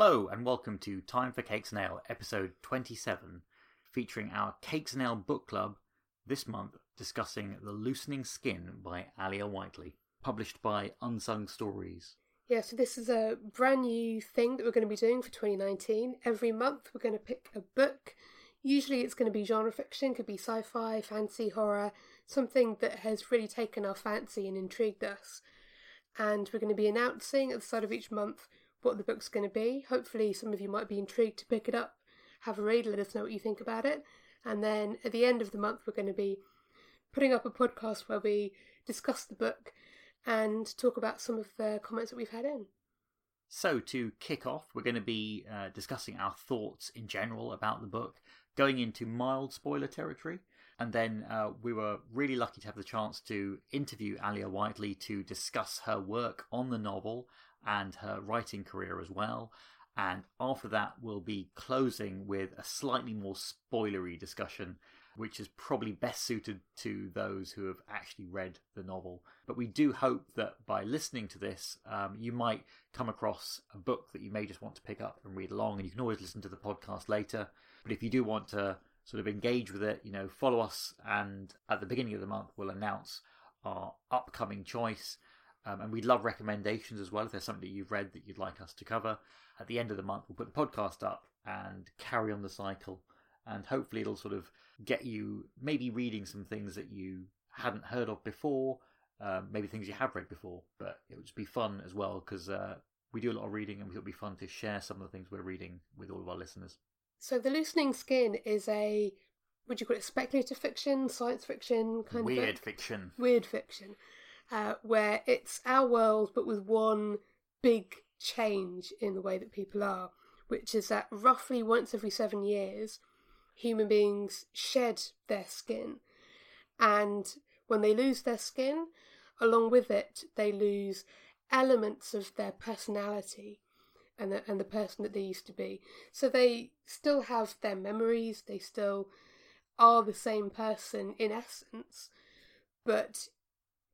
Hello and welcome to Time for Cakes and Ale, episode 27, featuring our Cakes and Ale book club this month discussing The Loosening Skin by Aliya Whiteley, published by Unsung Stories. Yeah, so this is a brand new thing that we're going to be doing for 2019. Every month we're going to pick a book. Usually it's going to be genre fiction, could be sci fi, fantasy, horror, something that has really taken our fancy and intrigued us. And we're going to be announcing at the start of each month what the book's going to be. Hopefully, some of you might be intrigued to pick it up, have a read, let us know what you think about it. And then at the end of the month, we're going to be putting up a podcast where we discuss the book and talk about some of the comments that we've had in. So, to kick off, we're going to be uh, discussing our thoughts in general about the book, going into mild spoiler territory. And then uh, we were really lucky to have the chance to interview Aliya Whiteley to discuss her work on the novel and her writing career as well. And after that, we'll be closing with a slightly more spoilery discussion, which is probably best suited to those who have actually read the novel. But we do hope that by listening to this, um, you might come across a book that you may just want to pick up and read along. And you can always listen to the podcast later. But if you do want to sort of engage with it, you know, follow us. And at the beginning of the month, we'll announce our upcoming choice. Um, and we'd love recommendations as well if there's something that you've read that you'd like us to cover. At the end of the month, we'll put the podcast up and carry on the cycle. And hopefully, it'll sort of get you maybe reading some things that you hadn't heard of before, um, maybe things you have read before. But it would just be fun as well because uh, we do a lot of reading and it would be fun to share some of the things we're reading with all of our listeners. So, The Loosening Skin is a, would you call it speculative fiction, science fiction kind Weird of Weird fiction. Weird fiction uh, where it's our world but with one big change in the way that people are, which is that roughly once every seven years, human beings shed their skin. And when they lose their skin, along with it, they lose elements of their personality and the, and the person that they used to be. So they still have their memories, they still are the same person in essence, but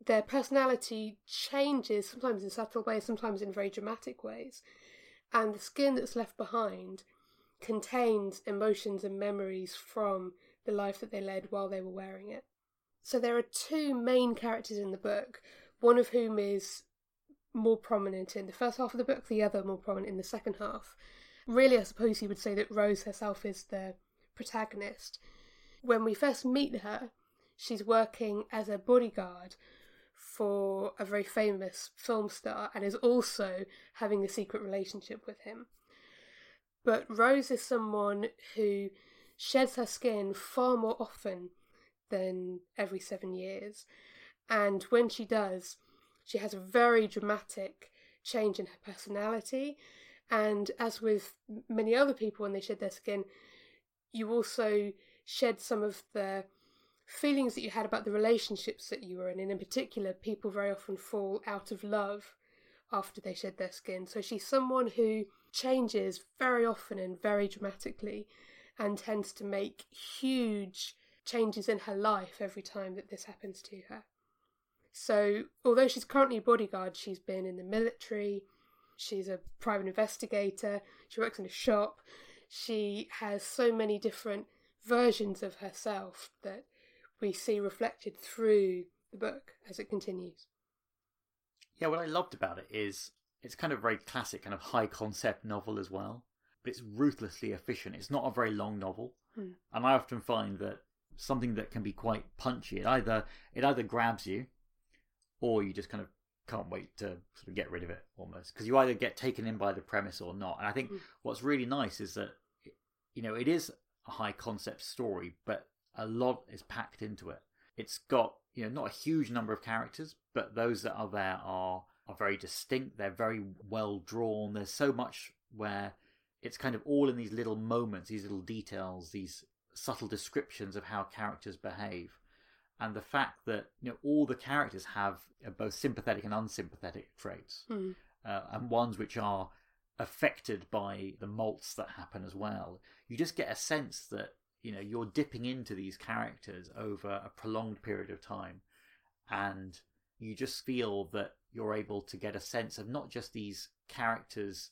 their personality changes, sometimes in subtle ways, sometimes in very dramatic ways. And the skin that's left behind contains emotions and memories from the life that they led while they were wearing it. So there are two main characters in the book, one of whom is more prominent in the first half of the book, the other more prominent in the second half. Really, I suppose you would say that Rose herself is the protagonist. When we first meet her, she's working as a bodyguard for a very famous film star and is also having a secret relationship with him. But Rose is someone who sheds her skin far more often than every seven years. And when she does, she has a very dramatic change in her personality. And as with many other people when they shed their skin, you also shed some of the feelings that you had about the relationships that you were in. And in particular, people very often fall out of love after they shed their skin. So she's someone who changes very often and very dramatically and tends to make huge changes in her life every time that this happens to her. So, although she's currently a bodyguard, she's been in the military, she's a private investigator, she works in a shop, she has so many different versions of herself that we see reflected through the book as it continues. Yeah, what I loved about it is it's kind of very classic, kind of high concept novel as well, but it's ruthlessly efficient. It's not a very long novel, hmm. and I often find that something that can be quite punchy, it either it either grabs you, or you just kind of can't wait to sort of get rid of it almost because you either get taken in by the premise or not. And I think Hmm. what's really nice is that you know it is a high concept story, but a lot is packed into it. It's got you know not a huge number of characters, but those that are there are are very distinct. They're very well drawn. There's so much where it's kind of all in these little moments, these little details, these subtle descriptions of how characters behave. And the fact that you know all the characters have uh, both sympathetic and unsympathetic traits, Hmm. uh, and ones which are affected by the molts that happen as well. You just get a sense that you know you're dipping into these characters over a prolonged period of time, and you just feel that you're able to get a sense of not just these characters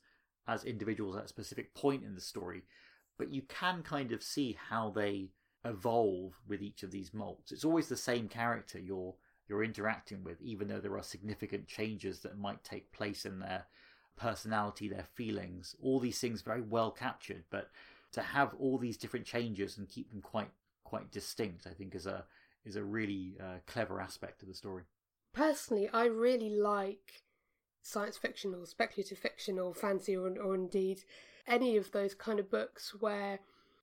as individuals at a specific point in the story, but you can kind of see how they evolve with each of these molts. It's always the same character you're you're interacting with, even though there are significant changes that might take place in their personality, their feelings, all these things very well captured. But to have all these different changes and keep them quite quite distinct, I think is a is a really uh, clever aspect of the story. Personally, I really like science fiction or speculative fiction or fantasy or, or indeed any of those kind of books where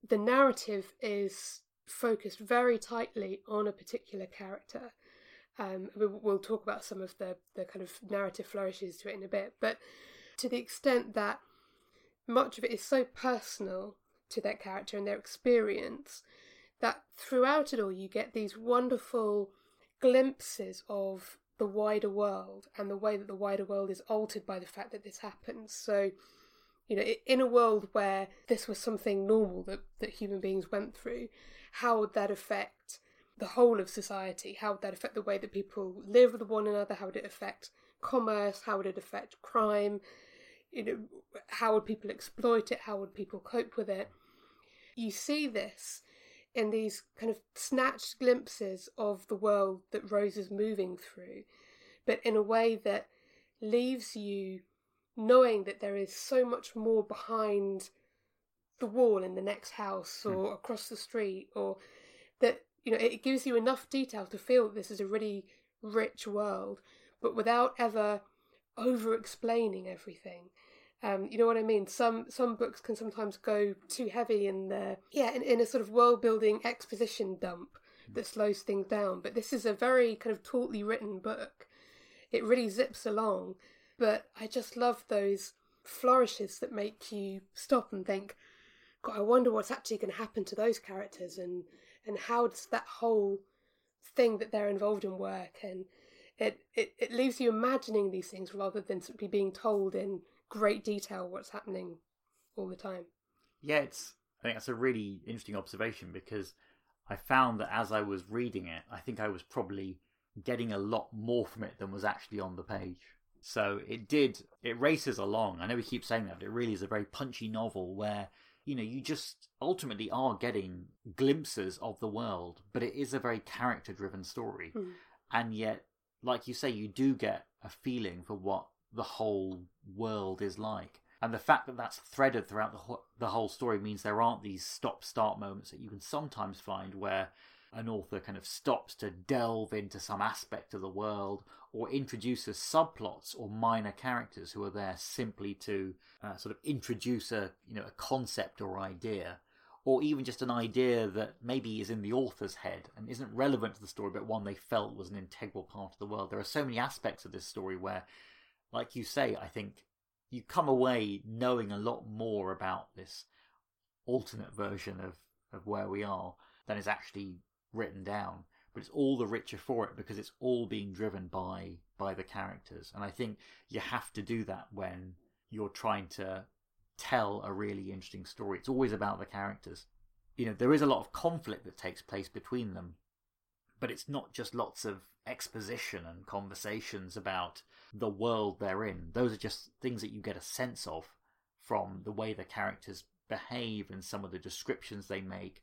the narrative is focused very tightly on a particular character. Um, we'll talk about some of the, the kind of narrative flourishes to it in a bit, but to the extent that much of it is so personal to that character and their experience that throughout it all you get these wonderful glimpses of the wider world and the way that the wider world is altered by the fact that this happens. So, you know, in a world where this was something normal that, that human beings went through, how would that affect the whole of society? How would that affect the way that people live with one another? How would it affect commerce? How would it affect crime? You know, how would people exploit it? How would people cope with it? You see this in these kind of snatched glimpses of the world that Rose is moving through, but in a way that leaves you knowing that there is so much more behind the wall in the next house hmm. or across the street or that you know it gives you enough detail to feel that this is a really rich world but without ever over explaining everything um, you know what I mean? Some some books can sometimes go too heavy in the yeah in, in a sort of world building exposition dump that slows things down. But this is a very kind of tautly written book. It really zips along, but I just love those flourishes that make you stop and think, God, I wonder what's actually going to happen to those characters and and how does that whole thing that they're involved in work and it, it, it leaves you imagining these things rather than simply being told in great detail what's happening all the time. Yeah, it's. I think that's a really interesting observation because I found that as I was reading it, I think I was probably getting a lot more from it than was actually on the page. So it did. It races along. I know we keep saying that, but it really is a very punchy novel where you know you just ultimately are getting glimpses of the world, but it is a very character-driven story, mm. and yet, like you say, you do get a feeling for what the whole world is like. And the fact that that's threaded throughout the, ho- the whole story means there aren't these stop start moments that you can sometimes find where an author kind of stops to delve into some aspect of the world or introduces subplots or minor characters who are there simply to uh, sort of introduce a you know a concept or idea or even just an idea that maybe is in the author's head and isn't relevant to the story but one they felt was an integral part of the world there are so many aspects of this story where like you say, I think you come away knowing a lot more about this alternate version of, of where we are than is actually written down. But it's all the richer for it because it's all being driven by by the characters. And I think you have to do that when you're trying to tell a really interesting story. It's always about the characters. You know, there is a lot of conflict that takes place between them, but it's not just lots of exposition and conversations about the world they're in. Those are just things that you get a sense of from the way the characters behave and some of the descriptions they make.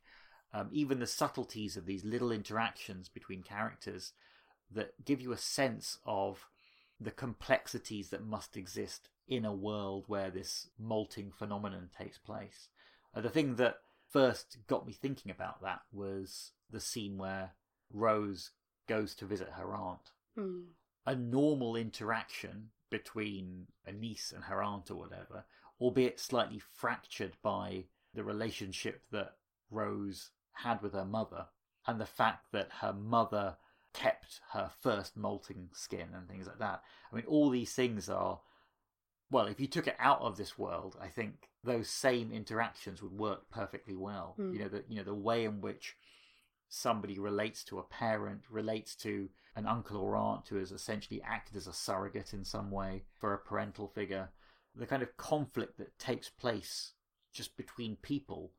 Um, even the subtleties of these little interactions between characters that give you a sense of the complexities that must exist in a world where this molting phenomenon takes place. Uh, the thing that first got me thinking about that was the scene where Rose goes to visit her aunt. Mm. A normal interaction between a niece and her aunt or whatever, albeit slightly fractured by the relationship that Rose had with her mother and the fact that her mother kept her first molting skin and things like that. I mean, all these things are, well, if you took it out of this world, I think those same interactions would work perfectly well. Mm. You know, the you know the way in which somebody relates to a parent, relates to an uncle or aunt who has essentially acted as a surrogate in some way for a parental figure, the kind of conflict that takes place just between people.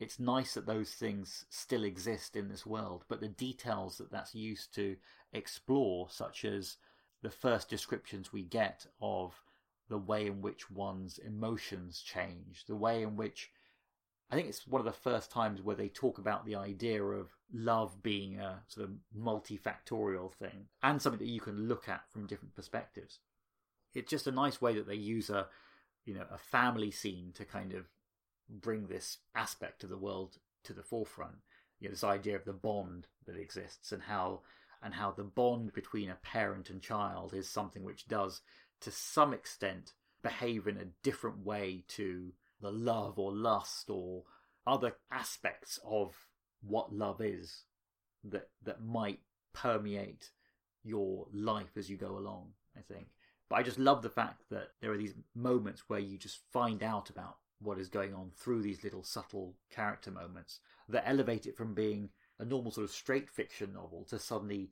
It's nice that those things still exist in this world, but the details that that's used to explore, such as the first descriptions we get of the way in which one's emotions change, the way in which I think it's one of the first times where they talk about the idea of love being a sort of multifactorial thing and something that you can look at from different perspectives. It's just a nice way that they use a you know a family scene to kind of bring this aspect of the world to the forefront. You know, this idea of the bond that exists and how and how the bond between a parent and child is something which does to some extent behave in a different way to the love or lust or other aspects of what love is that that might permeate your life as you go along i think but i just love the fact that there are these moments where you just find out about what is going on through these little subtle character moments that elevate it from being a normal sort of straight fiction novel to suddenly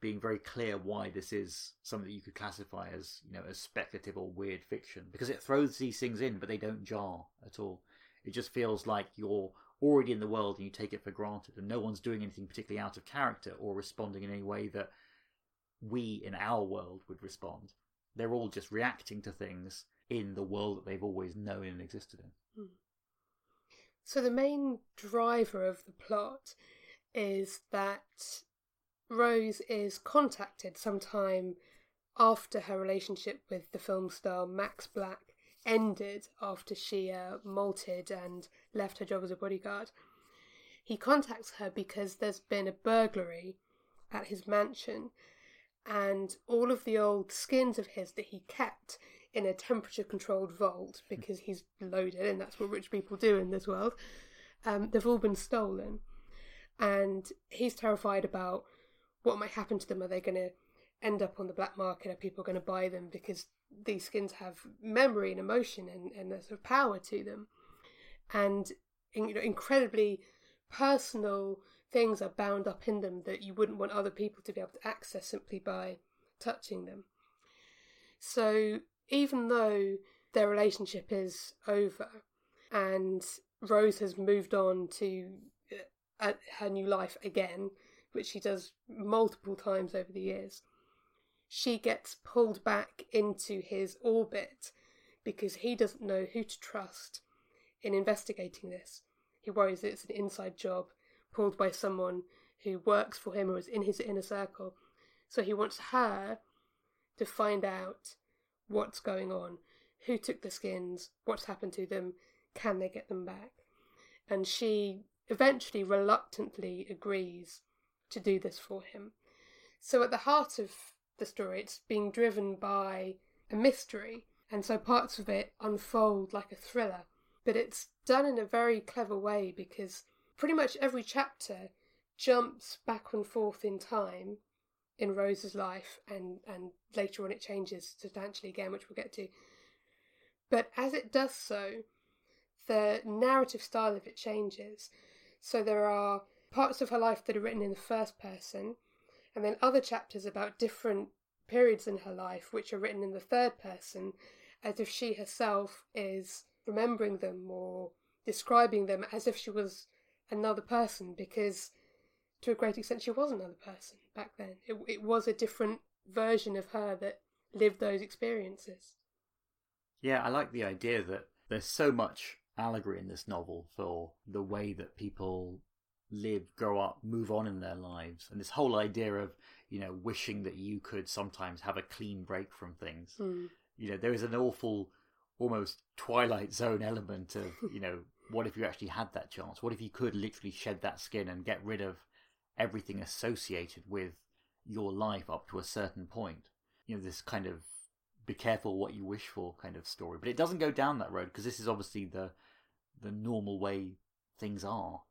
being very clear why this is something that you could classify as you know as speculative or weird fiction. Because it throws these things in but they don't jar at all. It just feels like you're already in the world and you take it for granted and no one's doing anything particularly out of character or responding in any way that we in our world would respond. They're all just reacting to things in the world that they've always known and existed in hmm. so the main driver of the plot is that Rose is contacted sometime after her relationship with the film star Max Black ended after she uh, molted and left her job as a bodyguard. He contacts her because there's been a burglary at his mansion, and all of the old skins of his that he kept in a temperature controlled vault because he's loaded and that's what rich people do in this world, um, they've all been stolen. And he's terrified about what might happen to them? Are they going to end up on the black market? Are people going to buy them because these skins have memory and emotion and, and a sort of power to them? And you know, incredibly personal things are bound up in them that you wouldn't want other people to be able to access simply by touching them. So even though their relationship is over and Rose has moved on to uh, her new life again, which she does multiple times over the years, she gets pulled back into his orbit because he doesn't know who to trust in investigating this. He worries that it's an inside job pulled by someone who works for him or is in his inner circle. So he wants her to find out what's going on, who took the skins, what's happened to them, can they get them back? And she eventually reluctantly agrees to do this for him. So at the heart of the story, it's being driven by a mystery, and so parts of it unfold like a thriller. But it's done in a very clever way because pretty much every chapter jumps back and forth in time in Rose's life, and, and later on it changes substantially again, which we'll get to. But as it does so, the narrative style of it changes. So there are parts of her life that are written in the first person, and then other chapters about different periods in her life which are written in the third person, as if she herself is remembering them or describing them as if she was another person, because to a great extent she was another person back then. It, it was a different version of her that lived those experiences. Yeah, I like the idea that there's so much allegory in this novel for the way that people live, grow up, move on in their lives. And this whole idea of, you know, wishing that you could sometimes have a clean break from things. Mm. You know, there is an awful, almost Twilight Zone element of, you know, what if you actually had that chance? What if you could literally shed that skin and get rid of everything associated with your life up to a certain point? You know, this kind of be careful what you wish for kind of story. But it doesn't go down that road because this is obviously the the normal way things are.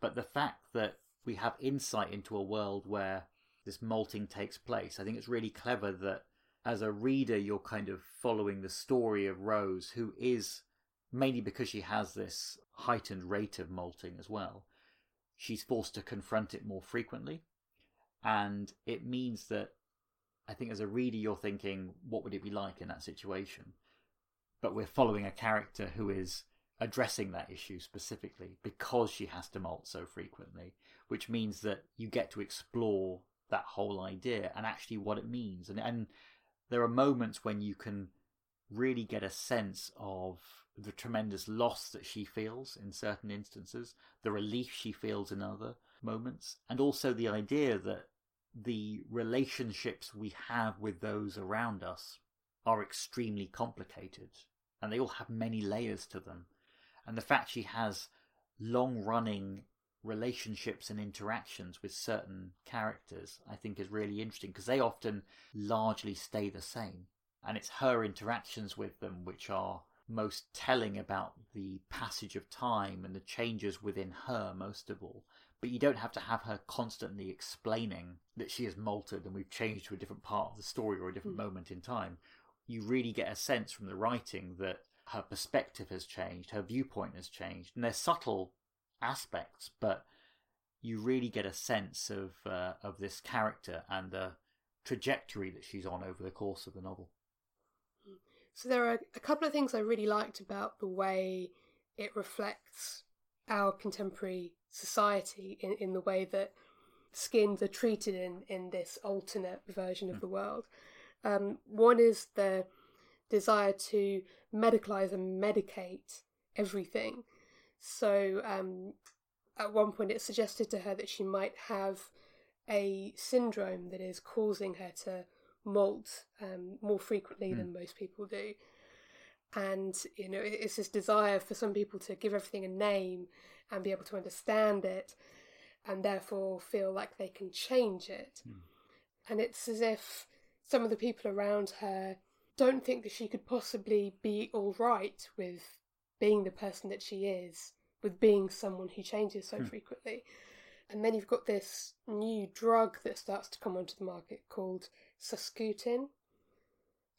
But the fact that we have insight into a world where this molting takes place, I think it's really clever that as a reader, you're kind of following the story of Rose, who is mainly because she has this heightened rate of molting as well. She's forced to confront it more frequently. And it means that I think as a reader, you're thinking, what would it be like in that situation? But we're following a character who is addressing that issue specifically because she has to molt so frequently, which means that you get to explore that whole idea and actually what it means. And and there are moments when you can really get a sense of the tremendous loss that she feels in certain instances, the relief she feels in other moments, and also the idea that the relationships we have with those around us are extremely complicated and they all have many layers to them. And the fact she has long running relationships and interactions with certain characters, I think is really interesting because they often largely stay the same. And it's her interactions with them which are most telling about the passage of time and the changes within her, most of all. But you don't have to have her constantly explaining that she has molted and we've changed to a different part of the story or a different mm. moment in time. You really get a sense from the writing that her perspective has changed, her viewpoint has changed, and they're subtle aspects, but you really get a sense of uh, of this character and the trajectory that she's on over the course of the novel. So there are a couple of things I really liked about the way it reflects our contemporary society in, in the way that skins are treated in, in this alternate version of mm. the world. Um, one is the desire to medicalize and medicate everything. So um, at one point, it suggested to her that she might have a syndrome that is causing her to molt um, more frequently mm. than most people do. And, you know, it's this desire for some people to give everything a name and be able to understand it and therefore feel like they can change it. Mm. And it's as if some of the people around her don't think that she could possibly be all right with being the person that she is, with being someone who changes so hmm. frequently. And then you've got this new drug that starts to come onto the market called Suskutin.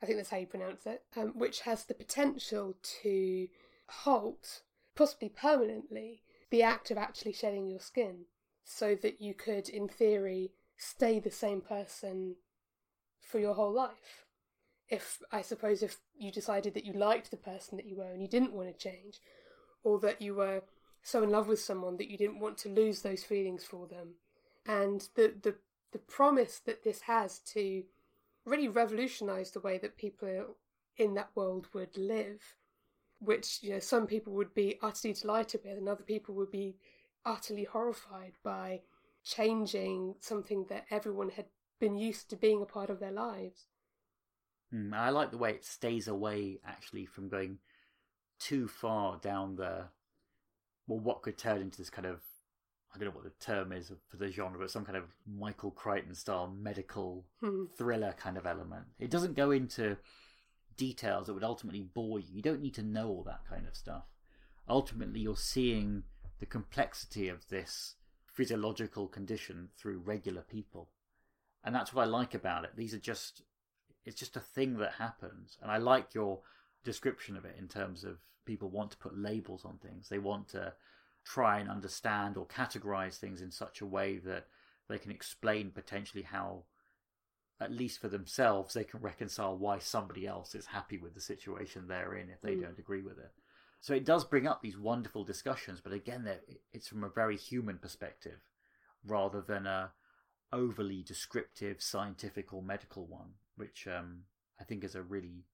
I think that's how you pronounce it, um, which has the potential to halt, possibly permanently, the act of actually shedding your skin, so that you could, in theory, stay the same person for your whole life. If I suppose if you decided that you liked the person that you were and you didn't want to change, or that you were so in love with someone that you didn't want to lose those feelings for them, and the the the promise that this has to really revolutionize the way that people in that world would live, which you know some people would be utterly delighted with, and other people would be utterly horrified by changing something that everyone had been used to being a part of their lives. Mm, I like the way it stays away actually from going too far down the well, what could turn into this kind of I don't know what the term is for the genre, but some kind of Michael Crichton style medical hmm. thriller kind of element. It doesn't go into details that would ultimately bore you. You don't need to know all that kind of stuff. Ultimately, you're seeing the complexity of this physiological condition through regular people. And that's what I like about it. These are just it's just a thing that happens. And I like your description of it in terms of people want to put labels on things. They want to try and understand or categorize things in such a way that they can explain potentially how, at least for themselves, they can reconcile why somebody else is happy with the situation they're in if they mm. don't agree with it. So it does bring up these wonderful discussions, but again, it's from a very human perspective rather than a overly descriptive scientific or medical one which um, I think is a really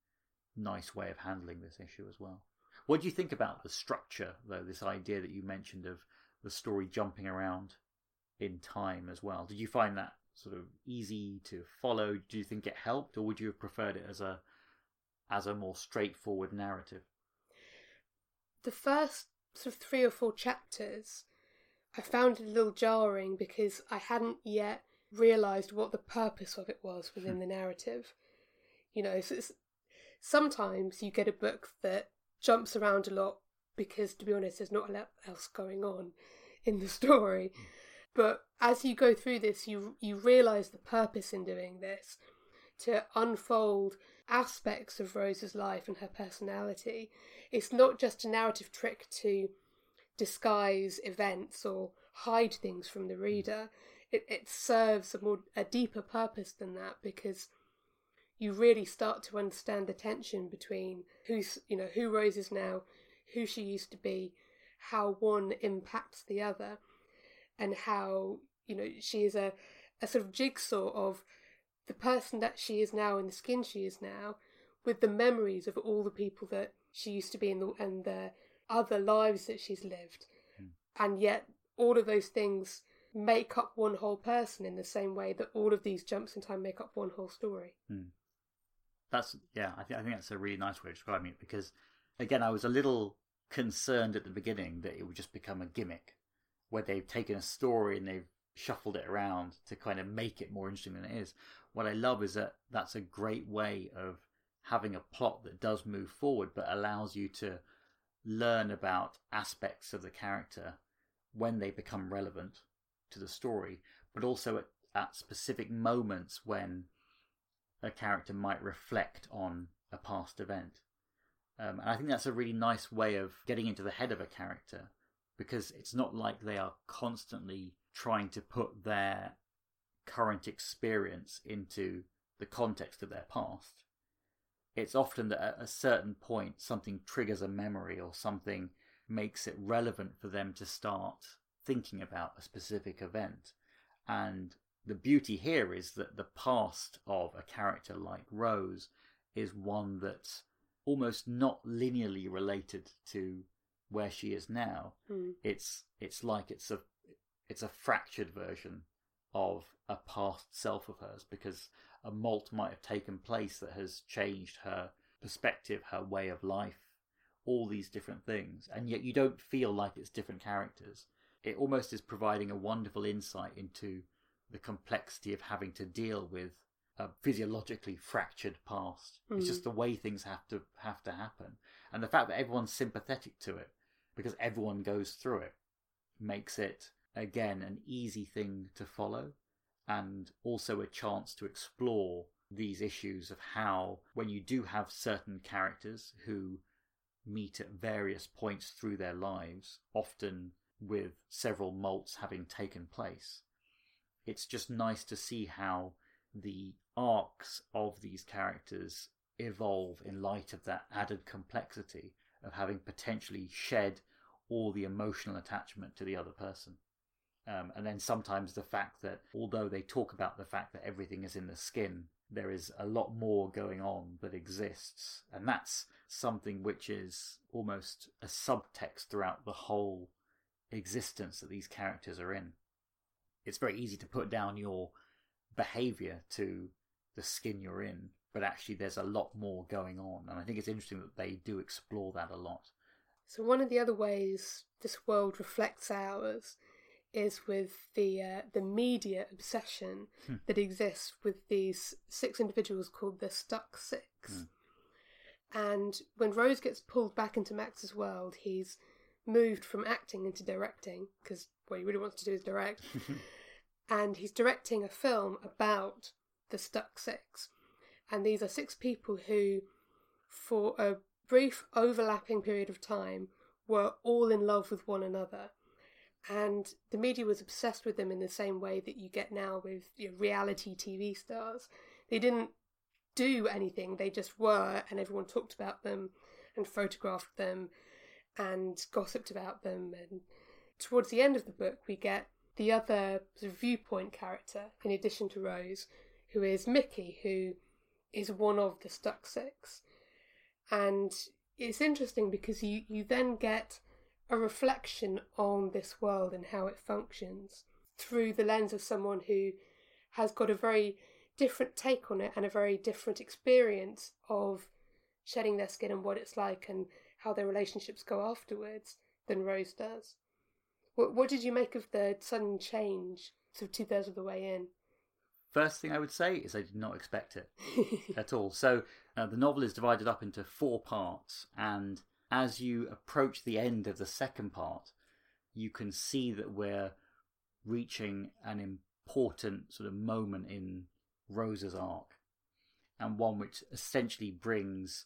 nice way of handling this issue as well. What do you think about the structure, though? This idea that you mentioned of the story jumping around in time as well. Did you find that sort of easy to follow? Do you think it helped, or would you have preferred it as a as a more straightforward narrative? The first sort of three or four chapters, I found it a little jarring because I hadn't yet realised what the purpose of it was within hmm. the narrative. You know, so sometimes you get a book that jumps around a lot because, to be honest, there's not a lot else going on in the story. Hmm. But as you go through this, you you realise the purpose in doing this to unfold aspects of Rose's life and her personality. It's not just a narrative trick to disguise events or hide things from the hmm. reader it, it serves a more a deeper purpose than that because you really start to understand the tension between who's you know who Rose is now, who she used to be, how one impacts the other, and how you know she is a a sort of jigsaw of the person that she is now and the skin she is now with the memories of all the people that she used to be in the, and the other lives that she's lived. Hmm. And yet, all of those things make up one whole person in the same way that all of these jumps in time make up one whole story. Hmm. That's yeah. I think I think that's a really nice way of describing it because again, I was a little concerned at the beginning that it would just become a gimmick where they've taken a story and they've shuffled it around to kind of make it more interesting than it is. What I love is that that's a great way of having a plot that does move forward but allows you to learn about aspects of the character when they become relevant to the story, but also at, at specific moments when a character might reflect on a past event. Um, and I think that's a really nice way of getting into the head of a character because it's not like they are constantly trying to put their current experience into the context of their past. It's often that at a certain point something triggers a memory or something makes it relevant for them to start thinking about a specific event. And the beauty here is that the past of a character like Rose is one that's almost not linearly related to where she is now. Mm. It's it's like it's a it's a fractured version of a past self of hers because a molt might have taken place that has changed her perspective, her way of life, all these different things, and yet you don't feel like it's different characters. It almost is providing a wonderful insight into the complexity of having to deal with a physiologically fractured past. Mm. It's just the way things have to have to happen, and the fact that everyone's sympathetic to it because everyone goes through it makes it again an easy thing to follow and also a chance to explore these issues of how when you do have certain characters who meet at various points through their lives often with several molts having taken place it's just nice to see how the arcs of these characters evolve in light of that added complexity of having potentially shed all the emotional attachment to the other person. Um, and then sometimes the fact that although they talk about the fact that everything is in the skin, there is a lot more going on that exists. And that's something which is almost a subtext throughout the whole existence that these characters are in. It's very easy to put down your behavior to the skin you're in, but actually there's a lot more going on. And I think it's interesting that they do explore that a lot. So, one of the other ways this world reflects ours is with the uh, the media obsession hmm. that exists with these six individuals called the Stuck Six. Hmm. And when Rose gets pulled back into Max's world, he's moved from acting into directing because what he really wants to do is direct. and he's directing a film about the Stuck Six. And these are six people who, for a brief overlapping period of time, were all in love with one another and the media was obsessed with them in the same way that you get now with your reality TV stars. They didn't do anything, they just were, and everyone talked about them and photographed them and gossiped about them. And towards the end of the book, we get the other sort of viewpoint character, in addition to Rose, who is Mickey, who is one of the Stuck Six. And it's interesting because you, you then get a reflection on this world and how it functions through the lens of someone who has got a very different take on it and a very different experience of shedding their skin and what it's like and how their relationships go afterwards than Rose does. What, what did you make of the sudden change, sort of two thirds of the way in? First thing I would say is I did not expect it at all. So uh, the novel is divided up into four parts, and as you approach the end of the second part, you can see that we're reaching an important sort of moment in Rose's arc, and one which essentially brings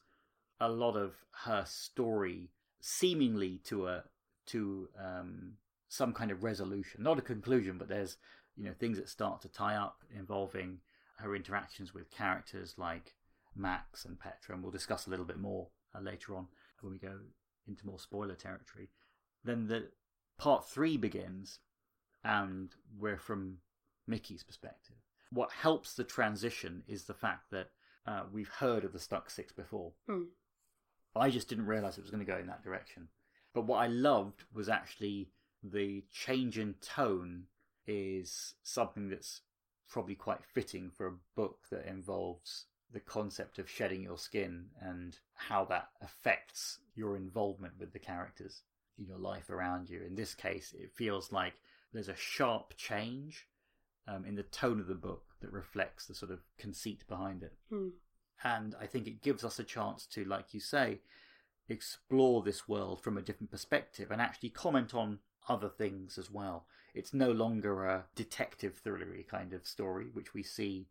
a lot of her story seemingly to a to um, some kind of resolution, not a conclusion, but there's you know things that start to tie up involving her interactions with characters like Max and Petra, and we'll discuss a little bit more uh, later on when we go into more spoiler territory. Then the part three begins, and we're from Mickey's perspective. What helps the transition is the fact that uh, we've heard of the Stuck Six before. Hmm. I just didn't realize it was going to go in that direction. But what I loved was actually the change in tone is something that's probably quite fitting for a book that involves the concept of shedding your skin and how that affects your involvement with the characters in your life around you. In this case, it feels like there's a sharp change um, in the tone of the book that reflects the sort of conceit behind it. Hmm. And I think it gives us a chance to, like you say, explore this world from a different perspective and actually comment on other things as well. It's no longer a detective thrillery kind of story, which we see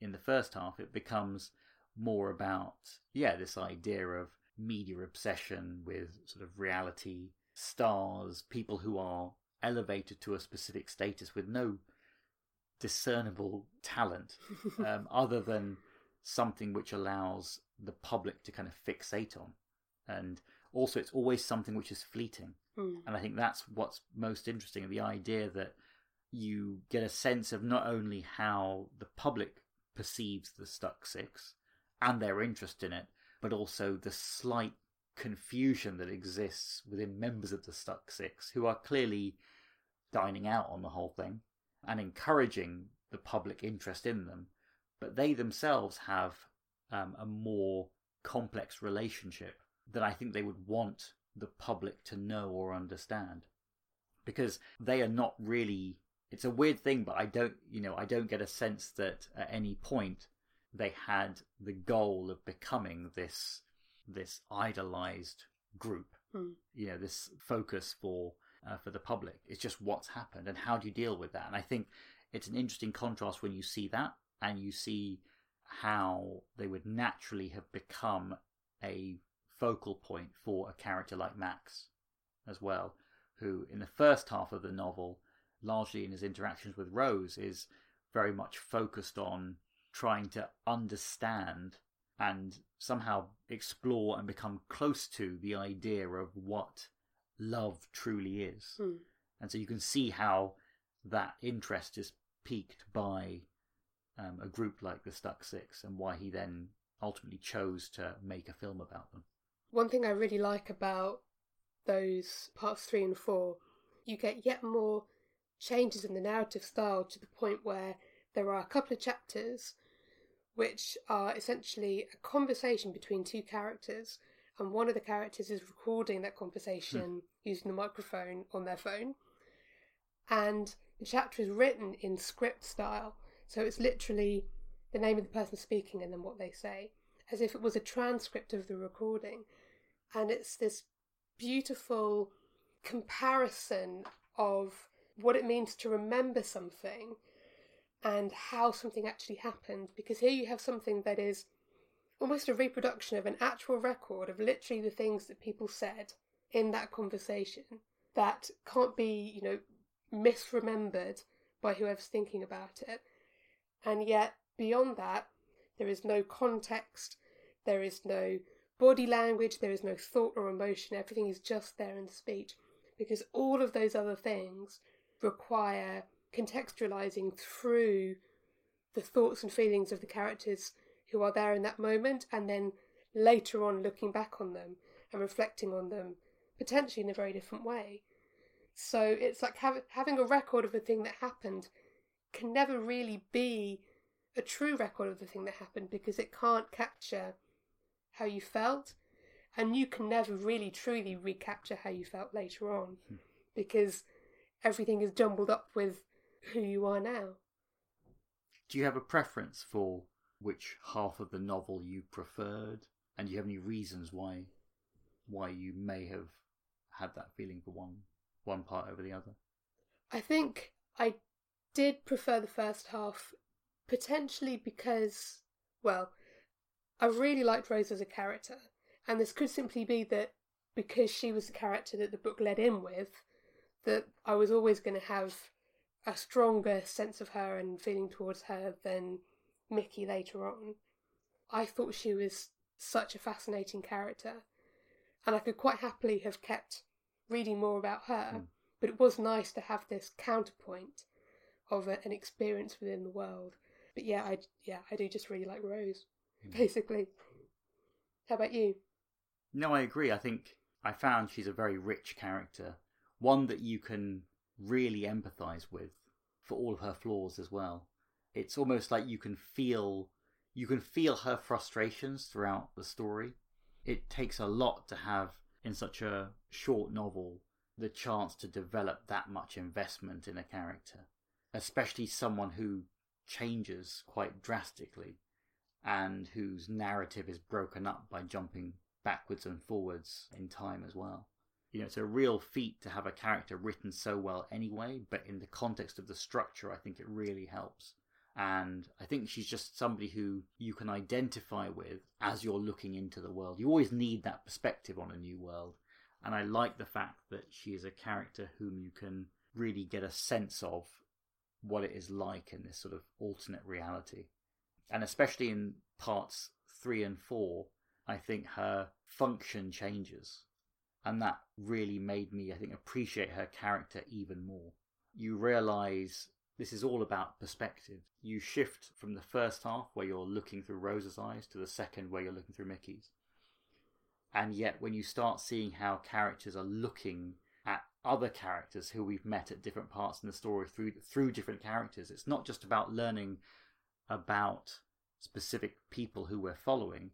in the first half. It becomes more about, yeah, this idea of media obsession with sort of reality stars, people who are elevated to a specific status with no discernible talent um, other than something which allows the public to kind of fixate on. And also, it's always something which is fleeting. Hmm. And I think that's what's most interesting the idea that you get a sense of not only how the public perceives the Stuck Six and their interest in it, but also the slight confusion that exists within members of the Stuck Six who are clearly dining out on the whole thing and encouraging the public interest in them, but they themselves have um, a more complex relationship that I think they would want the public to know or understand. Because they are not really it's a weird thing but i don't you know i don't get a sense that at any point they had the goal of becoming this this idolized group Hmm. you know this focus for uh, for the public. It's just what's happened and how do you deal with that? And i think it's an interesting contrast when you see that and you see how they would naturally have become a focal point for a character like Max as well, who in the first half of the novel, largely in his interactions with Rose, is very much focused on trying to understand and somehow explore and become close to the idea of what love truly is. Hmm. And so you can see how that interest is piqued by um, a group like the Stuck Six and why he then ultimately chose to make a film about them. One thing I really like about those parts three and four, you get yet more changes in the narrative style to the point where there are a couple of chapters which are essentially a conversation between two characters, and one of the characters is recording that conversation hmm. using the microphone on their phone. And the chapter is written in script style, so it's literally the name of the person speaking and then what they say, as if it was a transcript of the recording. And it's this beautiful comparison of what it means to remember something and how something actually happened. Because here you have something that is almost a reproduction of an actual record of literally the things that people said in that conversation that can't be, you know, misremembered by whoever's thinking about it. And yet, beyond that, there is no context, there is no body language, there is no thought or emotion, everything is just there in speech. Because all of those other things require contextualizing through the thoughts and feelings of the characters who are there in that moment, and then later on looking back on them and reflecting on them potentially in a very different way. So it's like hav- having a record of a thing that happened can never really be a true record of the thing that happened because it can't capture how you felt, and you can never really truly recapture how you felt later on hmm. because everything is jumbled up with who you are now. Do you have a preference for which half of the novel you preferred, and do you have any reasons why why you may have had that feeling for one one part over the other? I think I did prefer the first half, potentially because, well, I really liked Rose as a character, and this could simply be that because she was the character that the book led in with, that I was always going to have a stronger sense of her and feeling towards her than Mickey later on. I thought she was such a fascinating character, and I could quite happily have kept reading more about her, Mm. but it was nice to have this counterpoint of a, an experience within the world. But yeah, I yeah I do just really like Rose. Hmm. basically. How about you? No, I agree. I think I found she's a very rich character, one that you can really empathize with for all of her flaws as well. It's almost like you can feel you can feel her frustrations throughout the story. It takes a lot to have in such a short novel the chance to develop that much investment in a character, especially someone who changes quite drastically and whose narrative is broken up by jumping backwards and forwards in time as well. You know, it's a real feat to have a character written so well anyway, but in the context of the structure, I think it really helps. And I think she's just somebody who you can identify with as you're looking into the world. You always need that perspective on a new world. And I like the fact that she is a character whom you can really get a sense of what it is like in this sort of alternate reality. And especially in parts three and four, I think her function changes. And that really made me, I think, appreciate her character even more. You realize this is all about perspective. You shift from the first half where you're looking through Rose's eyes to the second where you're looking through Mickey's. And yet, when you start seeing how characters are looking other characters who we've met at different parts in the story through through different characters, it's not just about learning about specific people who we're following.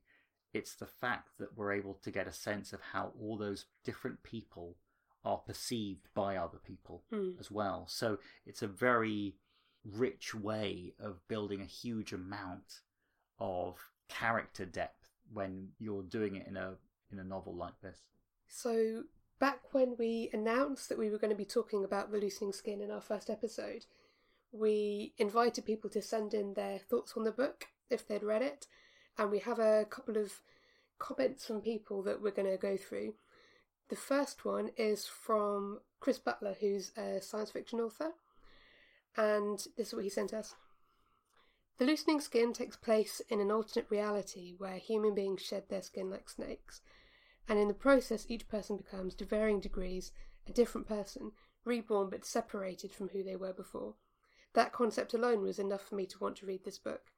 It's the fact that we're able to get a sense of how all those different people are perceived by other people Mm. as well. So it's a very rich way of building a huge amount of character depth when you're doing it in a in a novel like this. So, back when we announced that we were going to be talking about the loosening skin in our first episode, we invited people to send in their thoughts on the book if they'd read it, and we have a couple of comments from people that we're going to go through. The first one is from Chris Butler, who's a science fiction author, and this is what he sent us. The loosening skin takes place in an alternate reality where human beings shed their skin like snakes and in the process, each person becomes, to varying degrees, a different person, reborn but separated from who they were before. That concept alone was enough for me to want to read this book.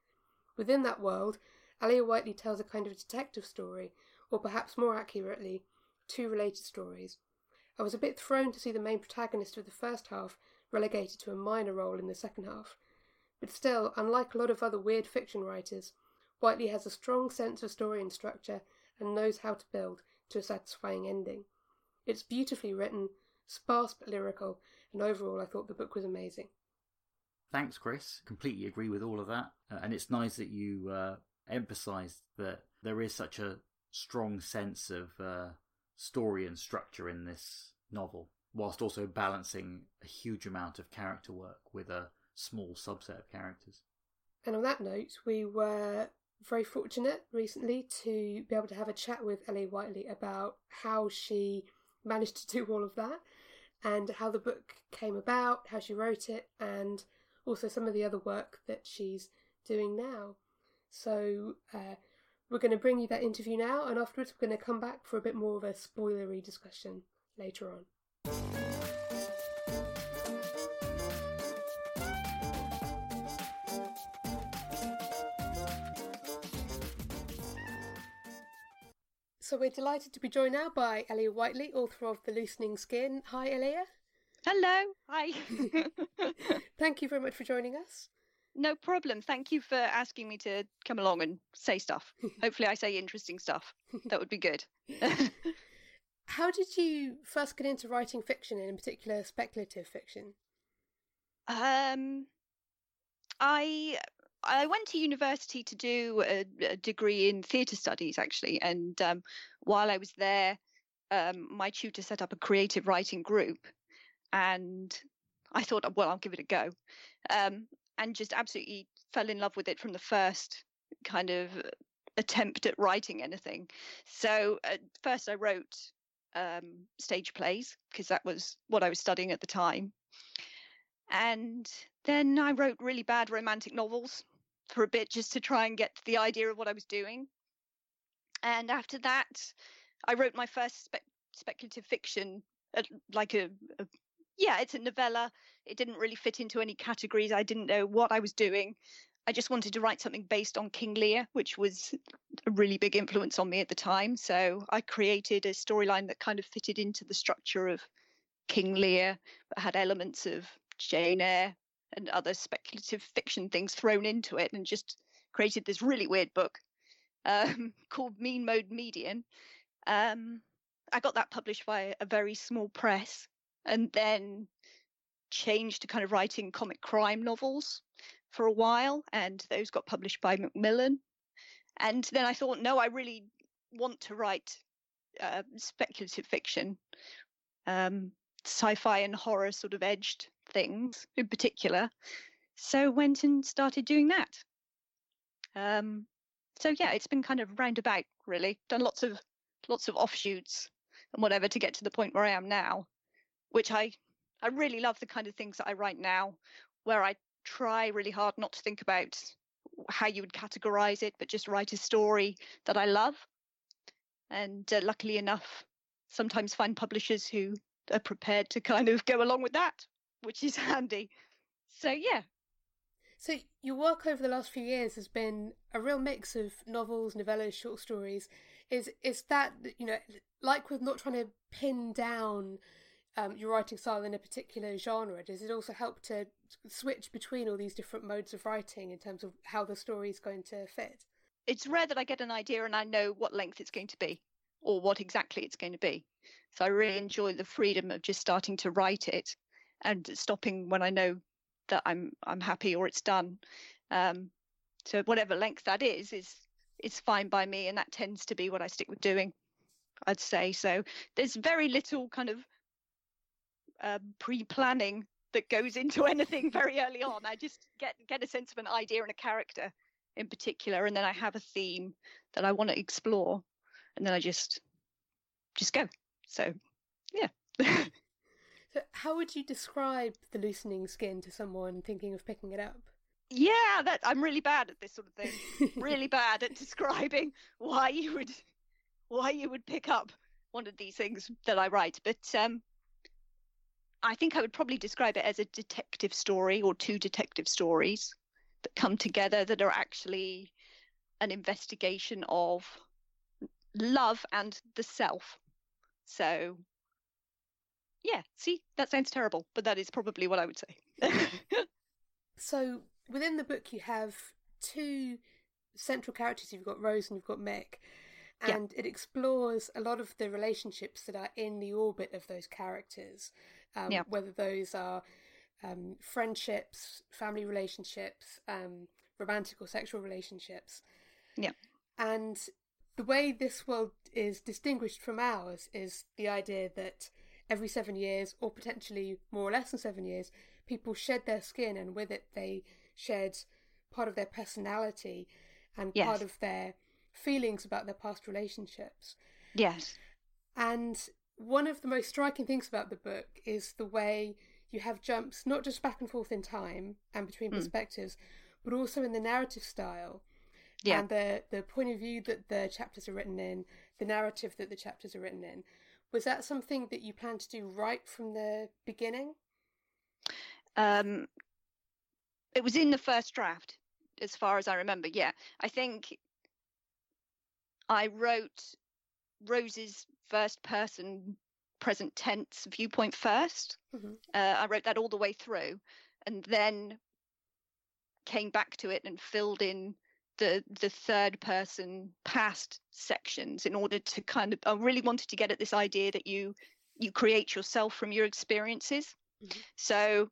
Within that world, Aliya Whiteley tells a kind of detective story, or perhaps more accurately, two related stories. I was a bit thrown to see the main protagonist of the first half relegated to a minor role in the second half. But still, unlike a lot of other weird fiction writers, Whiteley has a strong sense of story and structure and knows how to build to a satisfying ending. It's beautifully written, sparse but lyrical, and overall I thought the book was amazing. Thanks, Chris. Completely agree with all of that. Uh, and it's nice that you uh, emphasised that there is such a strong sense of uh, story and structure in this novel, whilst also balancing a huge amount of character work with a small subset of characters. And on that note, we were very fortunate recently to be able to have a chat with Aliya Whiteley about how she managed to do all of that and how the book came about, how she wrote it, and also some of the other work that she's doing now. So uh, we're going to bring you that interview now, and afterwards we're going to come back for a bit more of a spoilery discussion later on. So we're delighted to be joined now by Aliya Whiteley, author of The Loosening Skin. Hi, Aliya. Hello. Hi. Thank you very much for joining us. no problem. Thank you for asking me to come along and say stuff. Hopefully, I say interesting stuff. That would be good. How did you first get into writing fiction, and in particular speculative fiction? um, I I went to university to do a, a degree in theatre studies, actually, and um, while I was there, um, my tutor set up a creative writing group, and I thought, well, I'll give it a go, um, and just absolutely fell in love with it from the first kind of attempt at writing anything. So at first, I wrote um, stage plays because that was what I was studying at the time. And then I wrote really bad romantic novels for a bit just to try and get the idea of what I was doing. And after that, I wrote my first spe- speculative fiction, uh, like a, a yeah, it's a novella. It didn't really fit into any categories. I didn't know what I was doing. I just wanted to write something based on King Lear, which was a really big influence on me at the time. So I created a storyline that kind of fitted into the structure of King Lear, but had elements of Jane Eyre and other speculative fiction things thrown into it, and just created this really weird book um, called Mean Mode Median. Um, I got that published by a very small press, and then changed to kind of writing comic crime novels for a while, and those got published by Macmillan. And then I thought, no, I really want to write uh, speculative fiction, um, sci-fi and horror sort of edged things in particular. So went and started doing that. Um, so yeah, it's been kind of roundabout, really. Done lots of lots of offshoots and whatever to get to the point where I am now, which I I really love the kind of things that I write now, where I try really hard not to think about how you would categorize it, but just write a story that I love. And uh, luckily enough, sometimes find publishers who are prepared to kind of go along with that, which is handy. So yeah. So your work over the last few years has been a real mix of novels, novellas, short stories. Is is that you know, like with not trying to pin down um, your writing style in a particular genre? Does it also help to switch between all these different modes of writing in terms of how the story is going to fit? It's rare that I get an idea and I know what length it's going to be or what exactly it's going to be. So I really enjoy the freedom of just starting to write it and stopping when I know that I'm I'm happy or it's done. Um, so whatever length that is is is fine by me, and that tends to be what I stick with doing. I'd say so. There's very little kind of um, pre-planning that goes into anything very early on. I just get get a sense of an idea and a character in particular, and then I have a theme that I want to explore, and then I just just go. So, yeah. so, how would you describe the loosening skin to someone thinking of picking it up? Yeah, that I'm really bad at this sort of thing. really bad at describing why you would why you would pick up one of these things that I write, but um, I think I would probably describe it as a detective story or two detective stories that come together that are actually an investigation of love and the self. So, yeah, see, that sounds terrible, but that is probably what I would say. so, within the book, you have two central characters you've got Rose and you've got Mick and yeah. it explores a lot of the relationships that are in the orbit of those characters um, yeah. whether those are um, friendships, family relationships, um, romantic or sexual relationships. Yeah. And the way this world is distinguished from ours is the idea that every seven years, or potentially more or less than seven years, people shed their skin and with it they shed part of their personality and yes. part of their feelings about their past relationships. Yes. And one of the most striking things about the book is the way you have jumps not just back and forth in time and between mm. perspectives, but also in the narrative style. Yeah. And the the point of view that the chapters are written in, the narrative that the chapters are written in. Was that something that you planned to do right from the beginning? Um, it was in the first draft, as far as I remember. Yeah, I think I wrote Rose's first person present tense viewpoint 1st mm-hmm. uh, I wrote that all the way through and then came back to it and filled in the the third person past sections in order to kind of I really wanted to get at this idea that you you create yourself from your experiences. Mm-hmm. So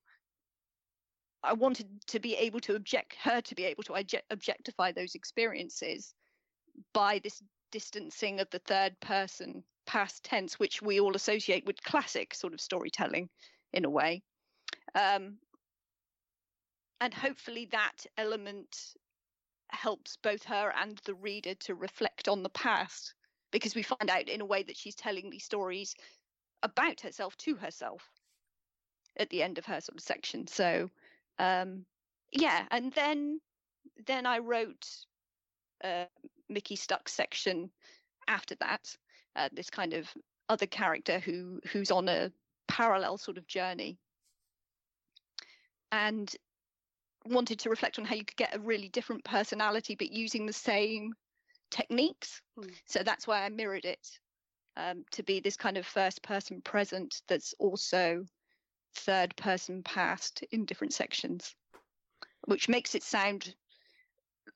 I wanted to be able to object her to be able to objectify those experiences by this distancing of the third person past tense, which we all associate with classic sort of storytelling in a way. Um, and hopefully that element helps both her and the reader to reflect on the past because we find out in a way that she's telling these stories about herself to herself at the end of her sort of section. So um, yeah, and then then I wrote uh, Mickey Stuck section after that. Uh, this kind of other character who who's on a parallel sort of journey. And wanted to reflect on how you could get a really different personality, but using the same techniques. Hmm. So that's why I mirrored it um, to be this kind of first person present that's also third person past in different sections, which makes it sound